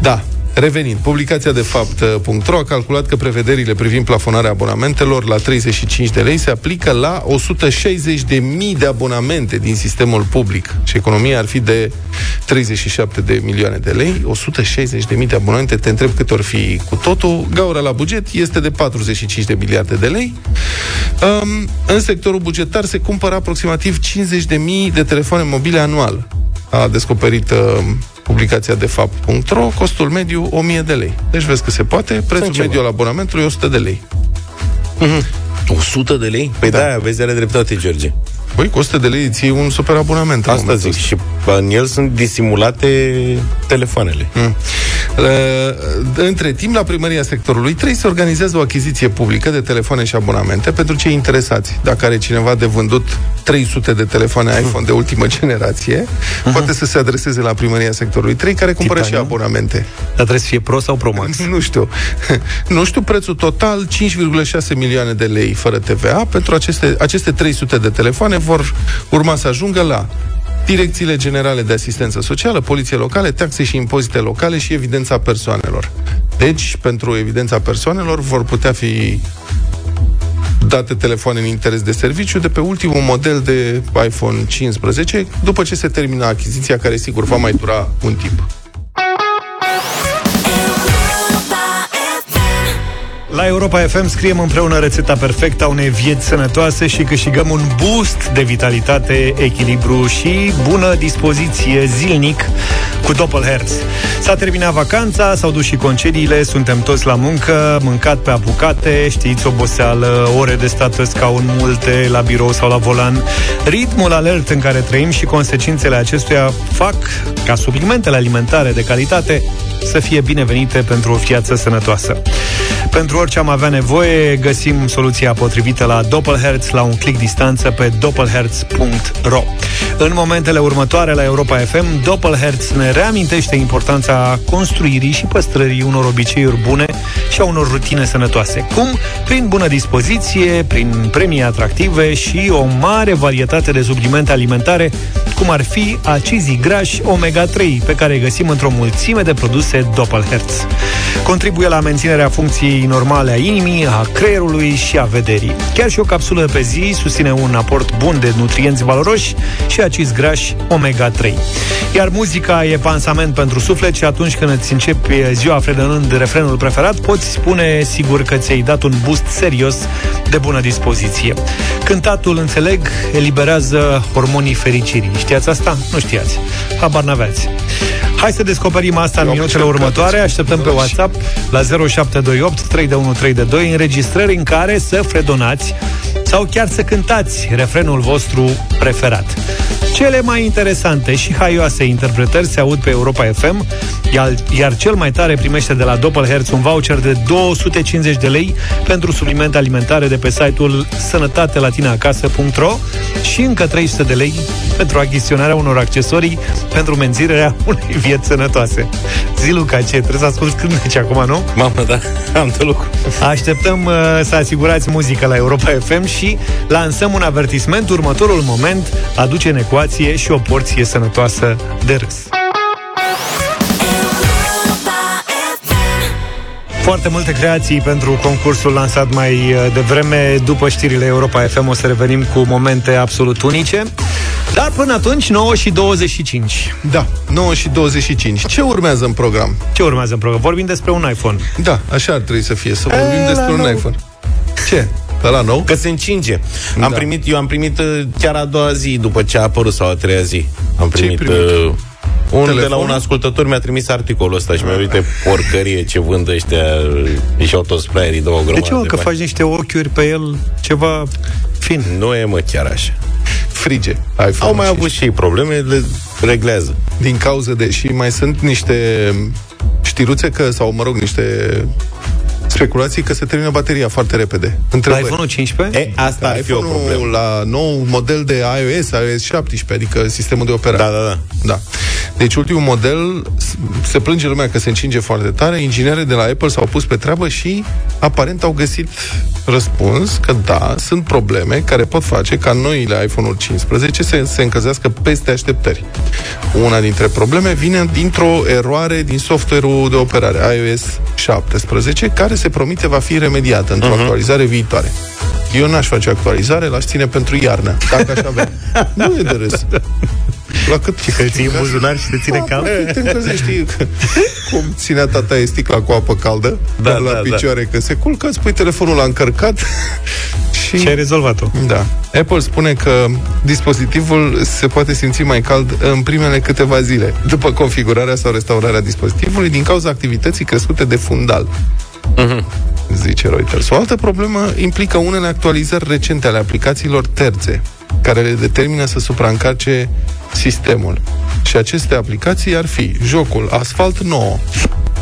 Da, Revenind, publicația de fapt.ro a calculat că prevederile privind plafonarea abonamentelor la 35 de lei se aplică la 160 de mii de abonamente din sistemul public și economia ar fi de 37 de milioane de lei, 160 de mii de abonamente, te întreb cât or fi cu totul, gaura la buget este de 45 de miliarde de lei. Um, în sectorul bugetar se cumpără aproximativ 50 de mii de telefoane mobile anual. A descoperit uh, publicația de fapt.ro, costul mediu 1000 de lei. Deci vezi că se poate, prețul ceva. mediu al abonamentului 100 de lei. 100 de lei? Păi da, da vezi, are dreptate, George. Băi, cu 100 de lei îți iei un super abonament. în Asta momentul zic. Și în el sunt disimulate telefoanele. Mm. Uh, Între timp, la primăria sectorului 3 se organizează o achiziție publică de telefoane și abonamente pentru cei interesați. Dacă are cineva de vândut 300 de telefoane iPhone de ultimă generație, poate să se adreseze la primăria sectorului 3, care cumpără și Titanium? abonamente. Dar trebuie să fie Pro sau Pro Max? Nu știu. Nu știu prețul total, 5,6 milioane de lei fără TVA. Pentru aceste, aceste 300 de telefoane vor urma să ajungă la direcțiile generale de asistență socială, poliție locale, taxe și impozite locale și evidența persoanelor. Deci, pentru evidența persoanelor vor putea fi date telefoane în interes de serviciu de pe ultimul model de iPhone 15, după ce se termină achiziția, care sigur va mai dura un timp. La Europa FM scriem împreună rețeta perfectă a unei vieți sănătoase și câștigăm un boost de vitalitate, echilibru și bună dispoziție zilnic cu Doppelherz. S-a terminat vacanța, s-au dus și concediile, suntem toți la muncă, mâncat pe apucate, știți, oboseală, ore de stat pe scaun multe, la birou sau la volan. Ritmul alert în care trăim și consecințele acestuia fac ca suplimentele alimentare de calitate să fie binevenite pentru o viață sănătoasă. Pentru orice am avea nevoie, găsim soluția potrivită la Doppelherz la un click distanță pe doppelherz.ro. În momentele următoare la Europa FM, Doppelherz ne reamintește importanța construirii și păstrării unor obiceiuri bune și a unor rutine sănătoase. Cum? Prin bună dispoziție, prin premii atractive și o mare varietate de suplimente alimentare, cum ar fi acizii grași omega-3, pe care îi găsim într-o mulțime de produse Doppelherz. Contribuie la menținerea funcției normale a inimii, a creierului și a vederii. Chiar și o capsulă pe zi susține un aport bun de nutrienți valoroși și acizi grași omega-3. Iar muzica e pansament pentru suflet și atunci când îți începi ziua fredănând refrenul preferat, poți spune sigur că ți-ai dat un boost serios de bună dispoziție. Cântatul, înțeleg, eliberează hormonii fericirii. Știați asta? Nu știați. Habar n-aveați. Hai să descoperim asta în minutele următoare. Așteptăm pe WhatsApp la 0728 3132 înregistrări în care să fredonați sau chiar să cântați refrenul vostru preferat. Cele mai interesante și haioase interpretări se aud pe Europa FM, iar, iar cel mai tare primește de la Doppelherz un voucher de 250 de lei pentru suplimente alimentare de pe site-ul sănătatelatinacasă.ro și încă 300 de lei pentru achiziționarea unor accesorii pentru menținerea unei vieți sănătoase. Zi, Luca, ce? Trebuie să asculti cântece acum, nu? Mamă, da, am de lucru. Așteptăm uh, să asigurați muzică la Europa FM și lansăm un avertisment. Următorul moment aduce în ecuație și o porție sănătoasă de râs. Foarte multe creații pentru concursul lansat mai uh, devreme. După știrile Europa FM o să revenim cu momente absolut unice. Dar până atunci, 9 și 25. Da, 9 și 25. Ce urmează în program? Ce urmează în program? Vorbim despre un iPhone. Da, așa ar trebui să fie, să vorbim E, despre la un nou. iPhone. Ce? La nou? Că se încinge. Da. Am primit, eu am primit uh, chiar a doua zi după ce a apărut sau a treia zi. Am primit, primit? Uh, un, de la Telefon? un ascultător mi-a trimis articolul ăsta și mi-a uite porcărie ce vând ăștia uh, și autosprayerii două grămadă De ce, mă, că bani. faci niște ochiuri pe el ceva fin? Nu e, mă, chiar așa. Frige. iPhone Au mai avut și ei probleme, le reglează. Din cauză de... Și mai sunt niște știruțe că, sau mă rog, niște speculații că se termină bateria foarte repede. La Întrebări. iPhone 15? E, asta ar fi o iPhone-ul problemă. la nou model de iOS, iOS 17, adică sistemul de operare. Da, da, da. Da. Deci ultimul model s- se plânge lumea că se încinge foarte tare, inginerii de la Apple s-au pus pe treabă și aparent au găsit răspuns că da, sunt probleme care pot face ca noile iPhone-uri 15 să se încălzească peste așteptări. Una dintre probleme vine dintr-o eroare din software-ul de operare iOS 17, care se promite va fi remediată într-o Mhm. actualizare viitoare. Eu n-aș face actualizare, l-aș ține pentru iarnă, dacă aș avea. nu e de râs. La cât Și că îl ții în buzunar și te ține cald? Te încălzești, știi cum ținea tata e sticla cu apă caldă Da, la da, picioare, că se culcă, îți pui telefonul la încărcat și... Și ai rezolvat-o. Da. Apple spune că dispozitivul se poate simți mai cald în primele câteva zile, după configurarea sau restaurarea dispozitivului, din cauza activității crescute de fundal. Zice Reuters. O altă problemă implică unele actualizări recente ale aplicațiilor terțe, care le determină să supraîncarce sistemul. Și aceste aplicații ar fi jocul Asfalt 9.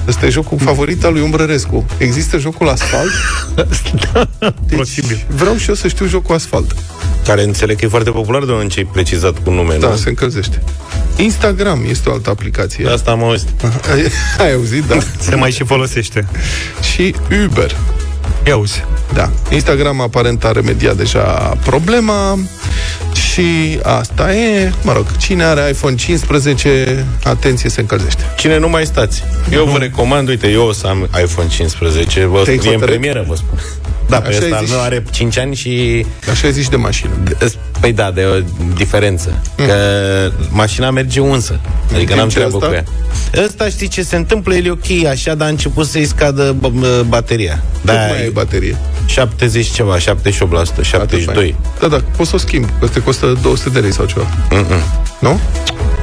Ăsta e jocul favorit al lui Umbrărescu. Există jocul Asfalt? Deci, Posibil. vreau și eu să știu jocul Asfalt. Care înțeleg că e foarte popular, de ce ai precizat cu nume, Da, nu? se încălzește. Instagram este o altă aplicație. De asta am auzit. Ai auzit, da. Se mai și folosește. și Uber. Ia uzi. Da. Instagram aparent a remediat deja problema și asta e, mă rog, cine are iPhone 15, atenție, se încălzește. Cine nu mai stați? Eu vă recomand, uite, eu o să am iPhone 15, vă Te-ai e în hotărât? premieră, vă spun. Da, pe Așa ai ăsta al zis meu și- are 5 ani și... Așa ai zis și de mașină. Păi da, de o diferență. Că mașina merge unsă. Adică În n-am timp ce treabă cu asta? ea. Ăsta știi ce se întâmplă? El e ok așa, dar a început să-i scadă bă, bă, bateria. Da, Da, mai ai baterie. 70 ceva, 78%, 72. Da, da, poți să o schimbi. Ăsta costă 200 de lei sau ceva. Mm-mm. Nu?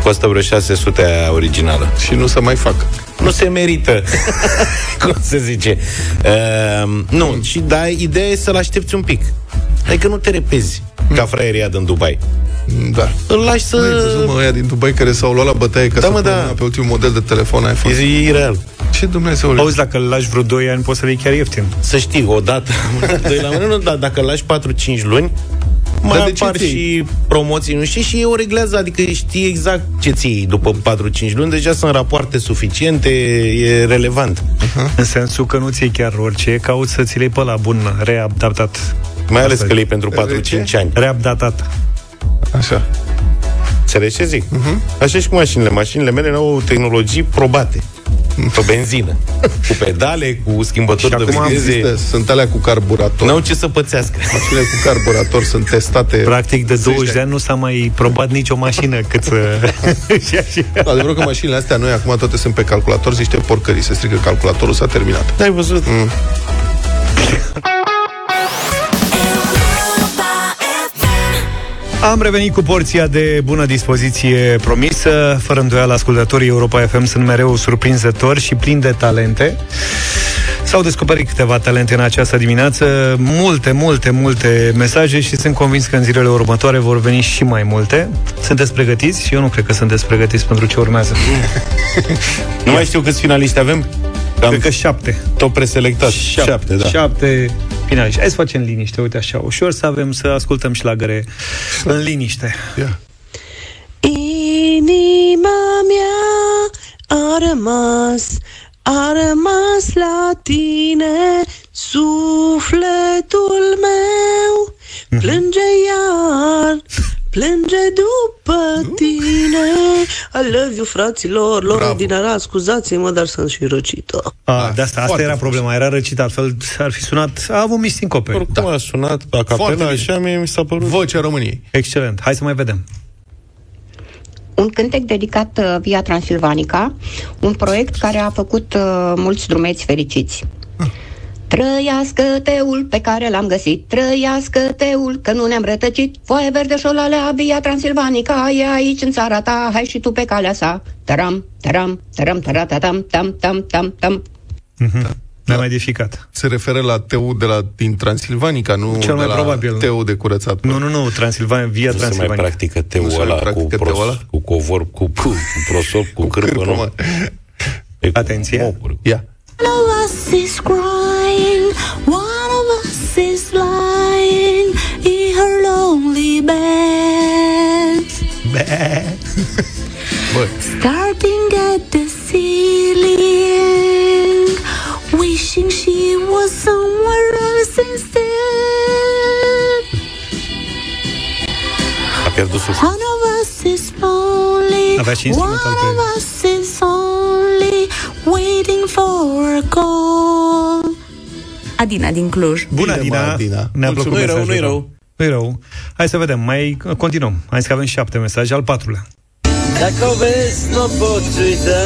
Costă vreo 600 aia originală. Și nu să mai fac. Nu se merită. Cum se zice? Uh, nu, și da, ideea e să-l aștepți un pic. Adică nu te repezi ca fraieria din Dubai. Da. Îl lași să... Nu ai văzut, mă, ăia din Dubai care s-au luat la bătaie că Da, s-au mă, da. promenat pe ultimul model de telefon iPhone. E ireal. Ce Dumnezeu Auzi, dacă îl lași vreo 2 ani, poți să le iei chiar ieftin. Să știi, odată, doi la mână, nu, dar dacă îl lași 4-5 luni, mai Dar de ce apar ți-ai? și promoții, nu știi, și ei o reglează, adică știi exact ce ții după 4-5 luni, deja sunt rapoarte suficiente, e relevant. În sensul că nu ți chiar orice, cauți să ți le iei pe la bun, reupdatat. Mai ales Asta că e. le iei pentru 4-5 ani. Reupdatat. Așa. Înțelegi ce zic? Uh-huh. Așa și cu mașinile. Mașinile mele au tehnologii probate. Pe benzină. Cu pedale, cu schimbători de acum viteze. există, sunt alea cu carburator. N-au ce să pățească. Mașinile cu carburator sunt testate. Practic, de zeci 20 de ani nu s-a mai probat nicio mașină cât să... și așa. Adevărul că mașinile astea noi acum toate sunt pe calculator, zice porcării, se strică calculatorul, s-a terminat. Ai văzut? Mm. Am revenit cu porția de bună dispoziție promisă. Fără îndoială, ascultătorii Europa FM sunt mereu surprinzători și plini de talente. S-au descoperit câteva talente în această dimineață, multe, multe, multe mesaje și sunt convins că în zilele următoare vor veni și mai multe. Sunteți pregătiți? Și eu nu cred că sunteți pregătiți pentru ce urmează. Nu mai știu câți finaliști avem. Cam Cred că șapte. tot preselectat. Șapte, Șapte, da. Șapte finaliști. Hai să facem liniște, uite așa, ușor să avem, să ascultăm și la găre în liniște. Ia. Inima mea a rămas, a rămas la tine, sufletul meu plânge iar, plânge după tine. I love you, fraților, lor Bravo. din Arad, scuzați-mă, dar sunt și răcită. A, de asta, asta foarte era frumos. problema, era răcit, altfel ar fi sunat, a avut mici sincope. Oricum da. a sunat la Foarte capela, bine. așa mie mi s-a părut. Vocea României. Excelent, hai să mai vedem. un cântec dedicat uh, Via Transilvanica, un proiect care a făcut uh, mulți drumeți fericiți. Trăiască teul pe care l-am găsit, trăiască teul că nu ne-am rătăcit, foaie verde șolalea, Via Transilvanica e aici în țara ta, hai și tu pe calea sa. Taram, taram, taram, taratatam, tam, tam, tam, tam. Mhm. Ne-am edificat. Se referă la teu de la, din Transilvanica, nu Cel mai de la probabil. teu de curățat. Nu, nu, nu, Transilvania, via Nu se mai Transilvania. practică Nu teul se mai ăla cu, practică teul pros, ăla? cu covor, cu, cu, cu prosop, cu, cârpă, cârpă, nu? mă. E cu Atenție. mopuri. Ia. One of us is crying, one of us is lying in her lonely bed. Bă, Starting at the ceiling, wishing she was somewhere else instead. A pierdut suflet. One of us is lonely, one of us is waiting for a call. Adina din Cluj. Bună, Bine, Dina. mă, Dina. Ne-a plăcut Nu-i rău, mesajul nu-i tău. rău. Nu-i rău. Hai să vedem, mai continuăm. Hai să avem șapte mesaje, al patrulea. Dacă o vezi, nu o poți uita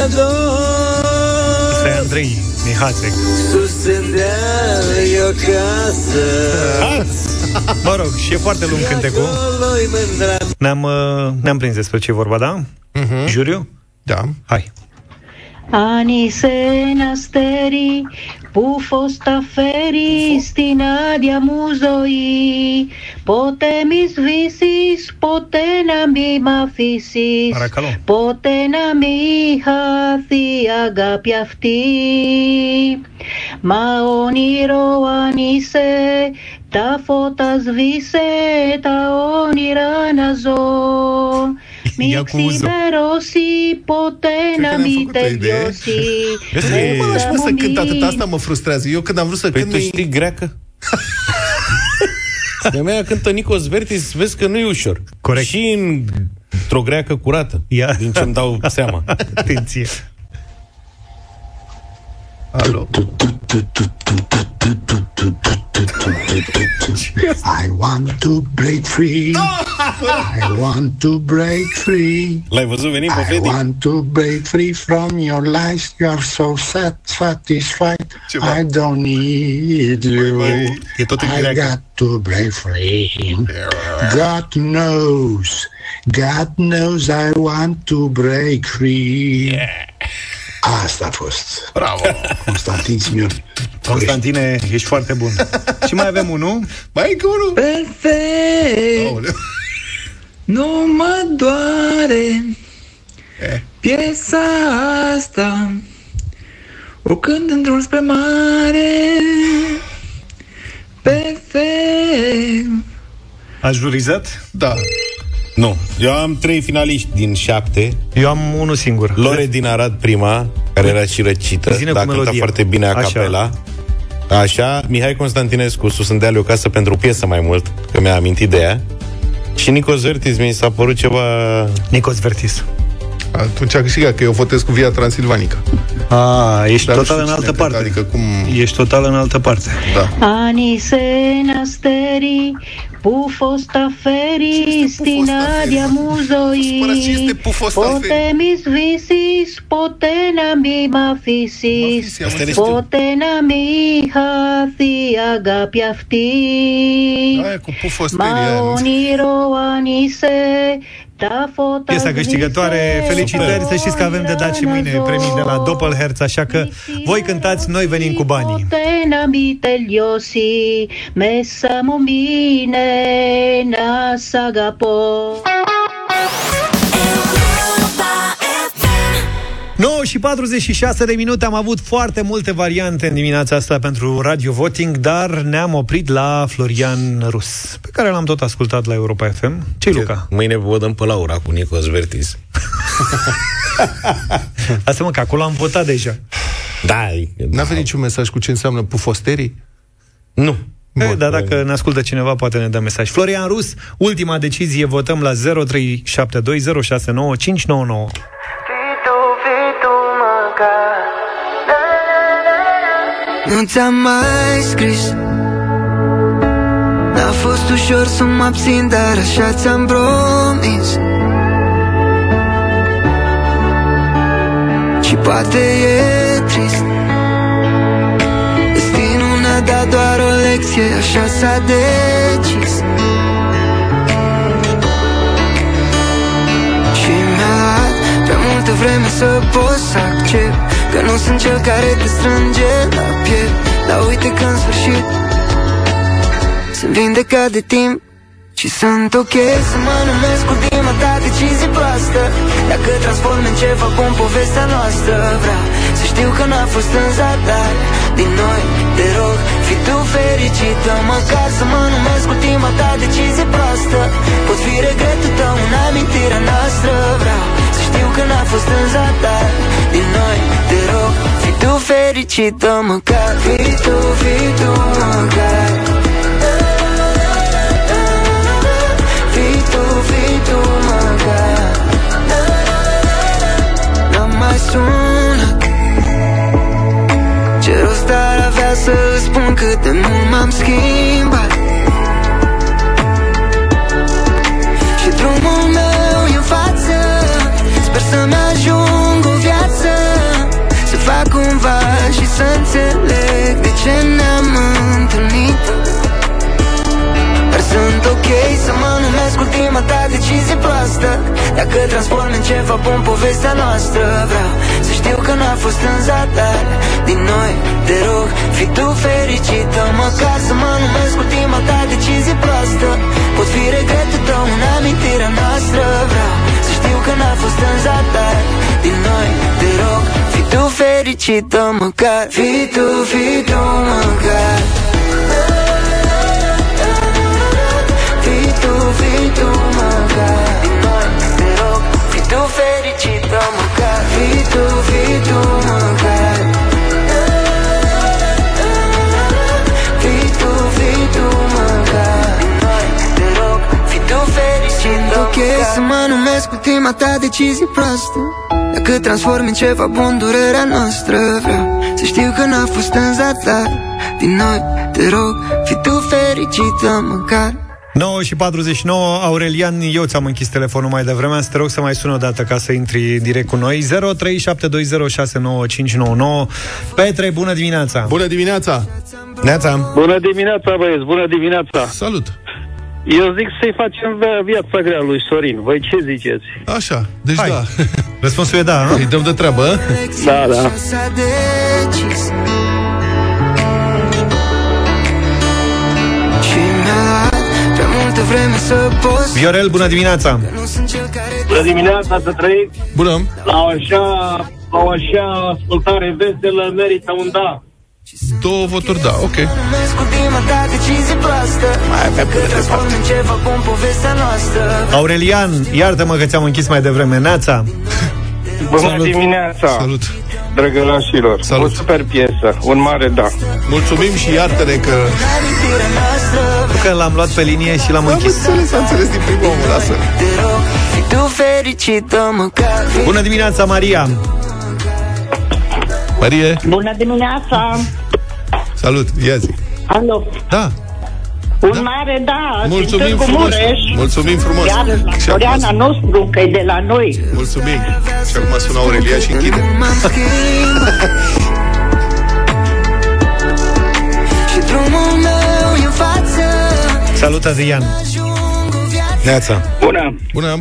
înseamnă dor Asta e Andrei Mihațec. Sus în deal e o casă Mă rog, și e foarte lung cântecul. Acolo-i mândra Ne-am, uh, ne-am prins despre ce e vorba, da? Mhm. Juriu? Da. Hai. που φως τα φέρει στην άδεια μου ζωή. Πότε μη σβήσεις, ποτέ να μη μ' Ποτέ να μη χαθεί αγάπη αυτή. Μα όνειρο αν είσαι, τα φώτα σβήσε, τα όνειρα να ζω. Mixiberosi, potena miteriosi. Ei, mă lași să cânt atât, asta mă frustrează. Eu când am vrut să păi cânt... tu știi greacă? De mea cântă Nicos Vertis, vezi că nu e ușor. Corect. Și în o greacă curată, Ia. din ce îmi dau seama. Atenție. Alo. I want to break free. I want to break free. L-ai văzut venind pe I Freddy? want to break free from your lies. You are so sad, satisfied. I don't need you. E tot în I greacă. got to break free. God knows. God knows I want to break free. Asta a fost. Bravo! Constantin Simion. Constantine, ești foarte bun. Și mai avem unul. Mai încă unul. Perfect Nu mă doare Piesa asta O cânt într-un spre mare Perfect Ați jurizat? Da. Nu. Eu am trei finaliști din șapte. Eu am unul singur. Lore din Arad prima, care era și răcită, Zine cu dar cânta melodia. foarte bine a Așa. capela. Așa, Mihai Constantinescu, sus în deal o casă pentru piesă mai mult, că mi-a amintit de ea. Și Nicos Vertis mi s-a părut ceva... Nicos Vertis. Atunci a câștigat, că eu votez cu Via Transilvanica. A, ești Dar nu total știu în cine altă cânta, parte. Adică cum... Ești total în altă parte. Da. Anni Πού φω τα φέρει στην άδεια μου ζωή; Πότε μη ποτέ να μη μ' αφήσεις. Ποτέ να μη χαθεί αγάπη αυτή. Μα όνειρο αν είσαι Piesa câștigătoare, felicitări, să știți că avem de dat și mâine premii de la Doppelherz, așa că voi cântați, noi venim cu banii. Potena mi teliosi, messa mombine, nasagapo. 9 și 46 de minute am avut foarte multe variante în dimineața asta pentru Radio Voting, dar ne-am oprit la Florian Rus, pe care l-am tot ascultat la Europa FM. ce Luca? Mâine vă dăm pe Laura cu Nicos Vertis. Asta mă, că acolo am votat deja. Da, N-a venit niciun mesaj cu ce înseamnă pufosterii? Nu. E, dar dacă ne ascultă cineva, poate ne dă mesaj. Florian Rus, ultima decizie, votăm la 0372069599. Nu ți-am mai scris. N-a fost ușor să mă abțin, dar așa ți-am promis. Și poate e trist. Destinul ne-a dat doar o lecție, așa s-a decis vreme să pot să accept Că nu sunt cel care te strânge la piept. Dar uite că în sfârșit Sunt vindecat de timp Și sunt ok să mă numesc ultima ta decizie proastă. Dacă transform în ceva bun povestea noastră. Vreau să știu că n-a fost în zadar. Din noi, te rog, fi tu fericită. Măcar să mă numesc ultima ta decizie proastă. Pot fi regretul tău în amintirea noastră. Vreau să știu că n-a fost în zadar Din noi, te rog, fi tu fericită Măcar. Fi tu, fi tu, măcar. Fii tu, fii tu, măcar. N-am mai sunat. Ce rost ar avea să îți spun cât de mult m-am schimbat ce ne-am întâlnit. Dar sunt ok să mă numesc ultima ta decizie proastă. Dacă transform în ceva bun povestea noastră. Vreau să știu că n-a fost în zadar. Din noi, te rog, fi tu fericită Măcar să mă numesc ultima ta decizie proastă. Pot fi regretul tău în amintirea noastră. Vreau să știu că n-a fost în zadar. Din noi, te rog, fi tu fericită Măcar. Fi tu, fi tu, măcar. Fii tu, fii tu, măcar. Din noi, te rog, fii tu fericită, măcar. Fii tu, fii tu, măcar. Fii tu, fii tu, măcar. Din noi, te rog, fii tu fericită, Ok, să mă numesc ultima ta decizie proastă Dacă transformi în ceva bun durerea noastră Vreau să știu că n-a fost în zadar Din noi, te rog, fi tu fericită măcar 9 și 49, Aurelian, eu ți-am închis telefonul mai devreme, am să te rog să mai suni o dată ca să intri direct cu noi. 0372069599. Petre, bună dimineața! Bună dimineața! Neața! Bună dimineața, băieți, bună dimineața! Salut! Eu zic să-i facem via- viața grea lui Sorin. Voi ce ziceți? Așa, deci Hai. da. Răspunsul e da, nu? Îi dăm de treabă. Da, da. S-a decis Și mi-a luat prea multă vreme să poți Viorel, bună dimineața! Bună dimineața să trăiți! Bună! La o așa, la o așa ascultare veselă merită un da. Două voturi, da, ok. Numesc ultima ta decizie proastă Mai avem Că transform în ceva bun povestea noastră Aurelian, iartă-mă că ți-am închis mai devreme. Neața! Bună Salut. dimineața! Salut! Drăgălașilor! Salut. O super piesă, un mare da. Mulțumim și iartă-ne că... Amintirea noastră Că l-am luat pe linie și l-am Am închis. înțeles, am înțeles din primul om, lasă. Te rog, fi tu fericită măcar Bună dimineața, Maria! Marie, Bună dimineața! Salut, ia zi. Alo! Da, Un mare da! din mulțumim Târgu frumos. Mureș. Mulțumim frumos. Iar la Și acum- Floriana nostru, că e de la noi. Mulțumim. Și acum sună Aurelia și închide. M-am schimbat Și drumul meu e în față Salut, Adrian! Neața! Bună! Bună.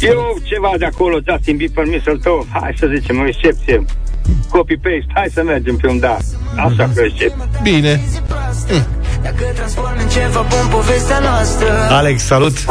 Eu ceva de acolo, Justin Bieber, permisul tău, hai să zicem, o excepție. Copy-paste, hai să mergem pe un da. Așa că excepție. Bine. Dacă transform în ceva bun povestea noastră Alex, salut!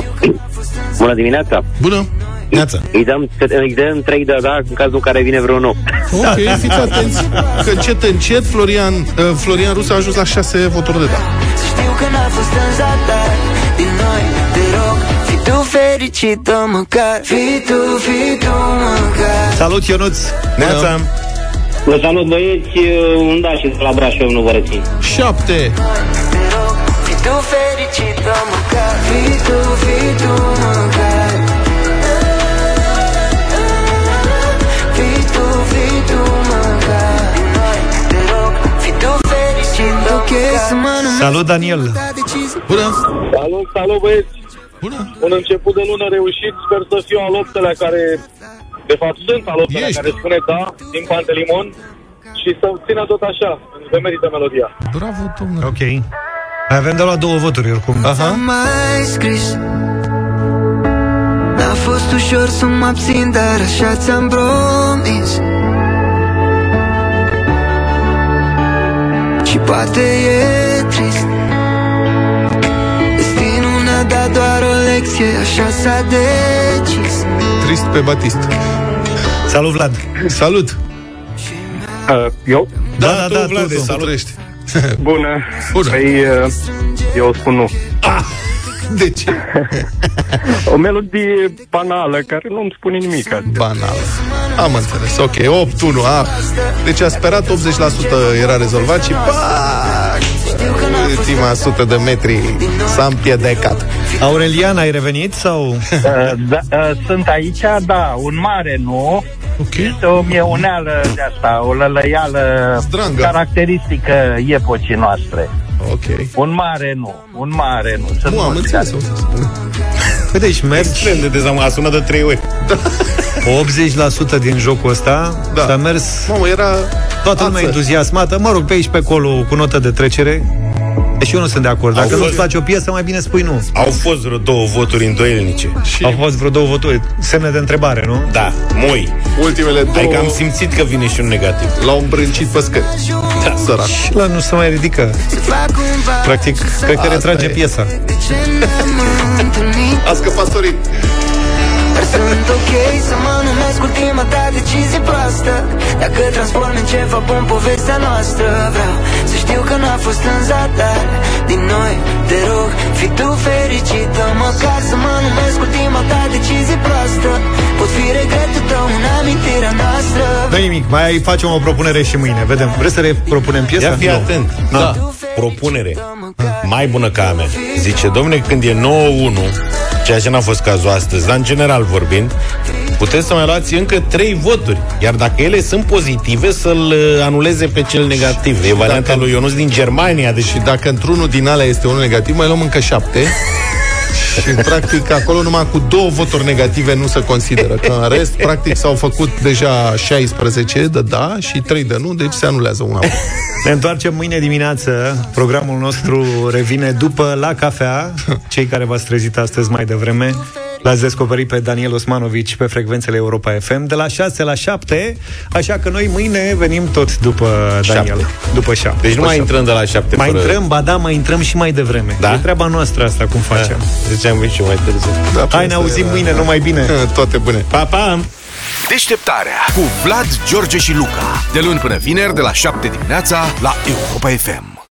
Bună dimineața! Bună. Neața! Îi dăm, îi dăm 3 de da în cazul în care vine vreun nou. Ok, fiți atenți că încet, încet Florian, uh, Florian Rus a ajuns la șase voturi de da. Să știu că n-a fost în zadar Din noi, te rog, fi tu fericită măcar Fi tu, fi tu măcar Salut, Ionuț! Neața. Vă salut băieți, un daș și de la Brașov nu vă rețin. Șapte. Te rog, fi tu fericită măcar Fi tu, fi tu măcar Fi tu, fi tu măcar Din noi, te rog, fi tu fericită Ok, să mă numesc Salut, Daniel! Bună. Salut, salut băieți! Bună. Un început de lună reușit, sper să fiu aloptele care, de fapt sunt aloptele Ești. care spune da, din Pantelimon și să țină tot așa, pentru că merită melodia. Bravo, domnule. Ok. Mai avem de la două voturi, oricum. Aha. Am mai scris N-a fost ușor să mă abțin, dar așa ți-am promis Și poate e trist doar o lecție, așa s-a decis Trist pe Batist. Salut, Vlad! Salut. Uh, eu? Da, da, da, tu, tu, tu, tu. tu trăiești. Bună. Bună. Păi, uh, eu spun nu. De ce? O melodie banală care nu-mi spune nimic. Banal. Am înțeles. Ok, 8-1. A. Deci a sperat 80% era rezolvat și pac! Ultima sută de metri s-a împiedecat. Aurelian, ai revenit sau... Uh, da, uh, sunt aici, da, un mare nu. Ok. Este o mieuneală de asta, o lălăială Strangă. caracteristică epocii noastre. Ok. Un mare nu, un mare nu. Sunt Nu, am mulți înțeles. care- Păi deci mergi Extrem de dezamăgat, a sunat de trei ori. 80% din jocul ăsta Da. S-a mers Mamă, era... toată lumea ață. entuziasmată Mă rog, pe aici pe acolo cu notă de trecere Deci eu nu sunt de acord Dacă Au nu-ți fost- place o piesă, mai bine spui nu Au fost vreo două voturi îndoielnice. Și Au fost vreo două voturi Semne de întrebare, nu? Da, moi. ultimele două Adică am simțit că vine și un negativ. l-au îmbrâncit pe scări. Da. Sărac. Și la nu se mai ridică Fac cumva Practic, cred că Asta retrage e. piesa De ce ne-am întâlnit A scăpat Sorin. Dar sunt ok să mă numesc ultima ta decizie proastă Dacă transform în ceva bun povestea noastră Vreau să știu că n-a fost în zadar Din noi, te rog, fi tu fericită Măcar să mă numesc ultima ta decizie proastă Pot fi regretul tău în amintirea noastră nu nimic, mai facem o propunere și mâine Vedem, vreți să repropunem piesa? Ia fi Nu. atent. Da. Propunere. Mai bună ca a mea. Zice, domne, când e 9-1, ceea ce n-a fost cazul astăzi, dar în general vorbind, puteți să mai luați încă 3 voturi. Iar dacă ele sunt pozitive, să-l uh, anuleze pe cel negativ. E varianta Dacă- lui Ionuț din Germania. Deci Și dacă într-unul din alea este unul negativ, mai luăm încă șapte. Și, practic, acolo numai cu două voturi negative nu se consideră. Că în rest, practic, s-au făcut deja 16 de da și 3 de nu, deci se anulează una. Ne întoarcem mâine dimineață. Programul nostru revine după la cafea. Cei care v-ați trezit astăzi mai devreme L-ați descoperit pe Daniel Osmanovici pe frecvențele Europa FM de la 6 la 7, așa că noi mâine venim tot după Daniel. Șapte. După 7. Deci nu mai intrăm de la 7 Mai fără... intrăm, ba da, mai intrăm și mai devreme. Da? E treaba noastră asta, cum facem. Deci am venit și eu mai târziu. Da, Hai, ne auzim mâine, numai bine. Toate bune. Pa, pa! Deșteptarea cu Vlad, George și Luca. De luni până vineri, de la 7 dimineața, la Europa FM.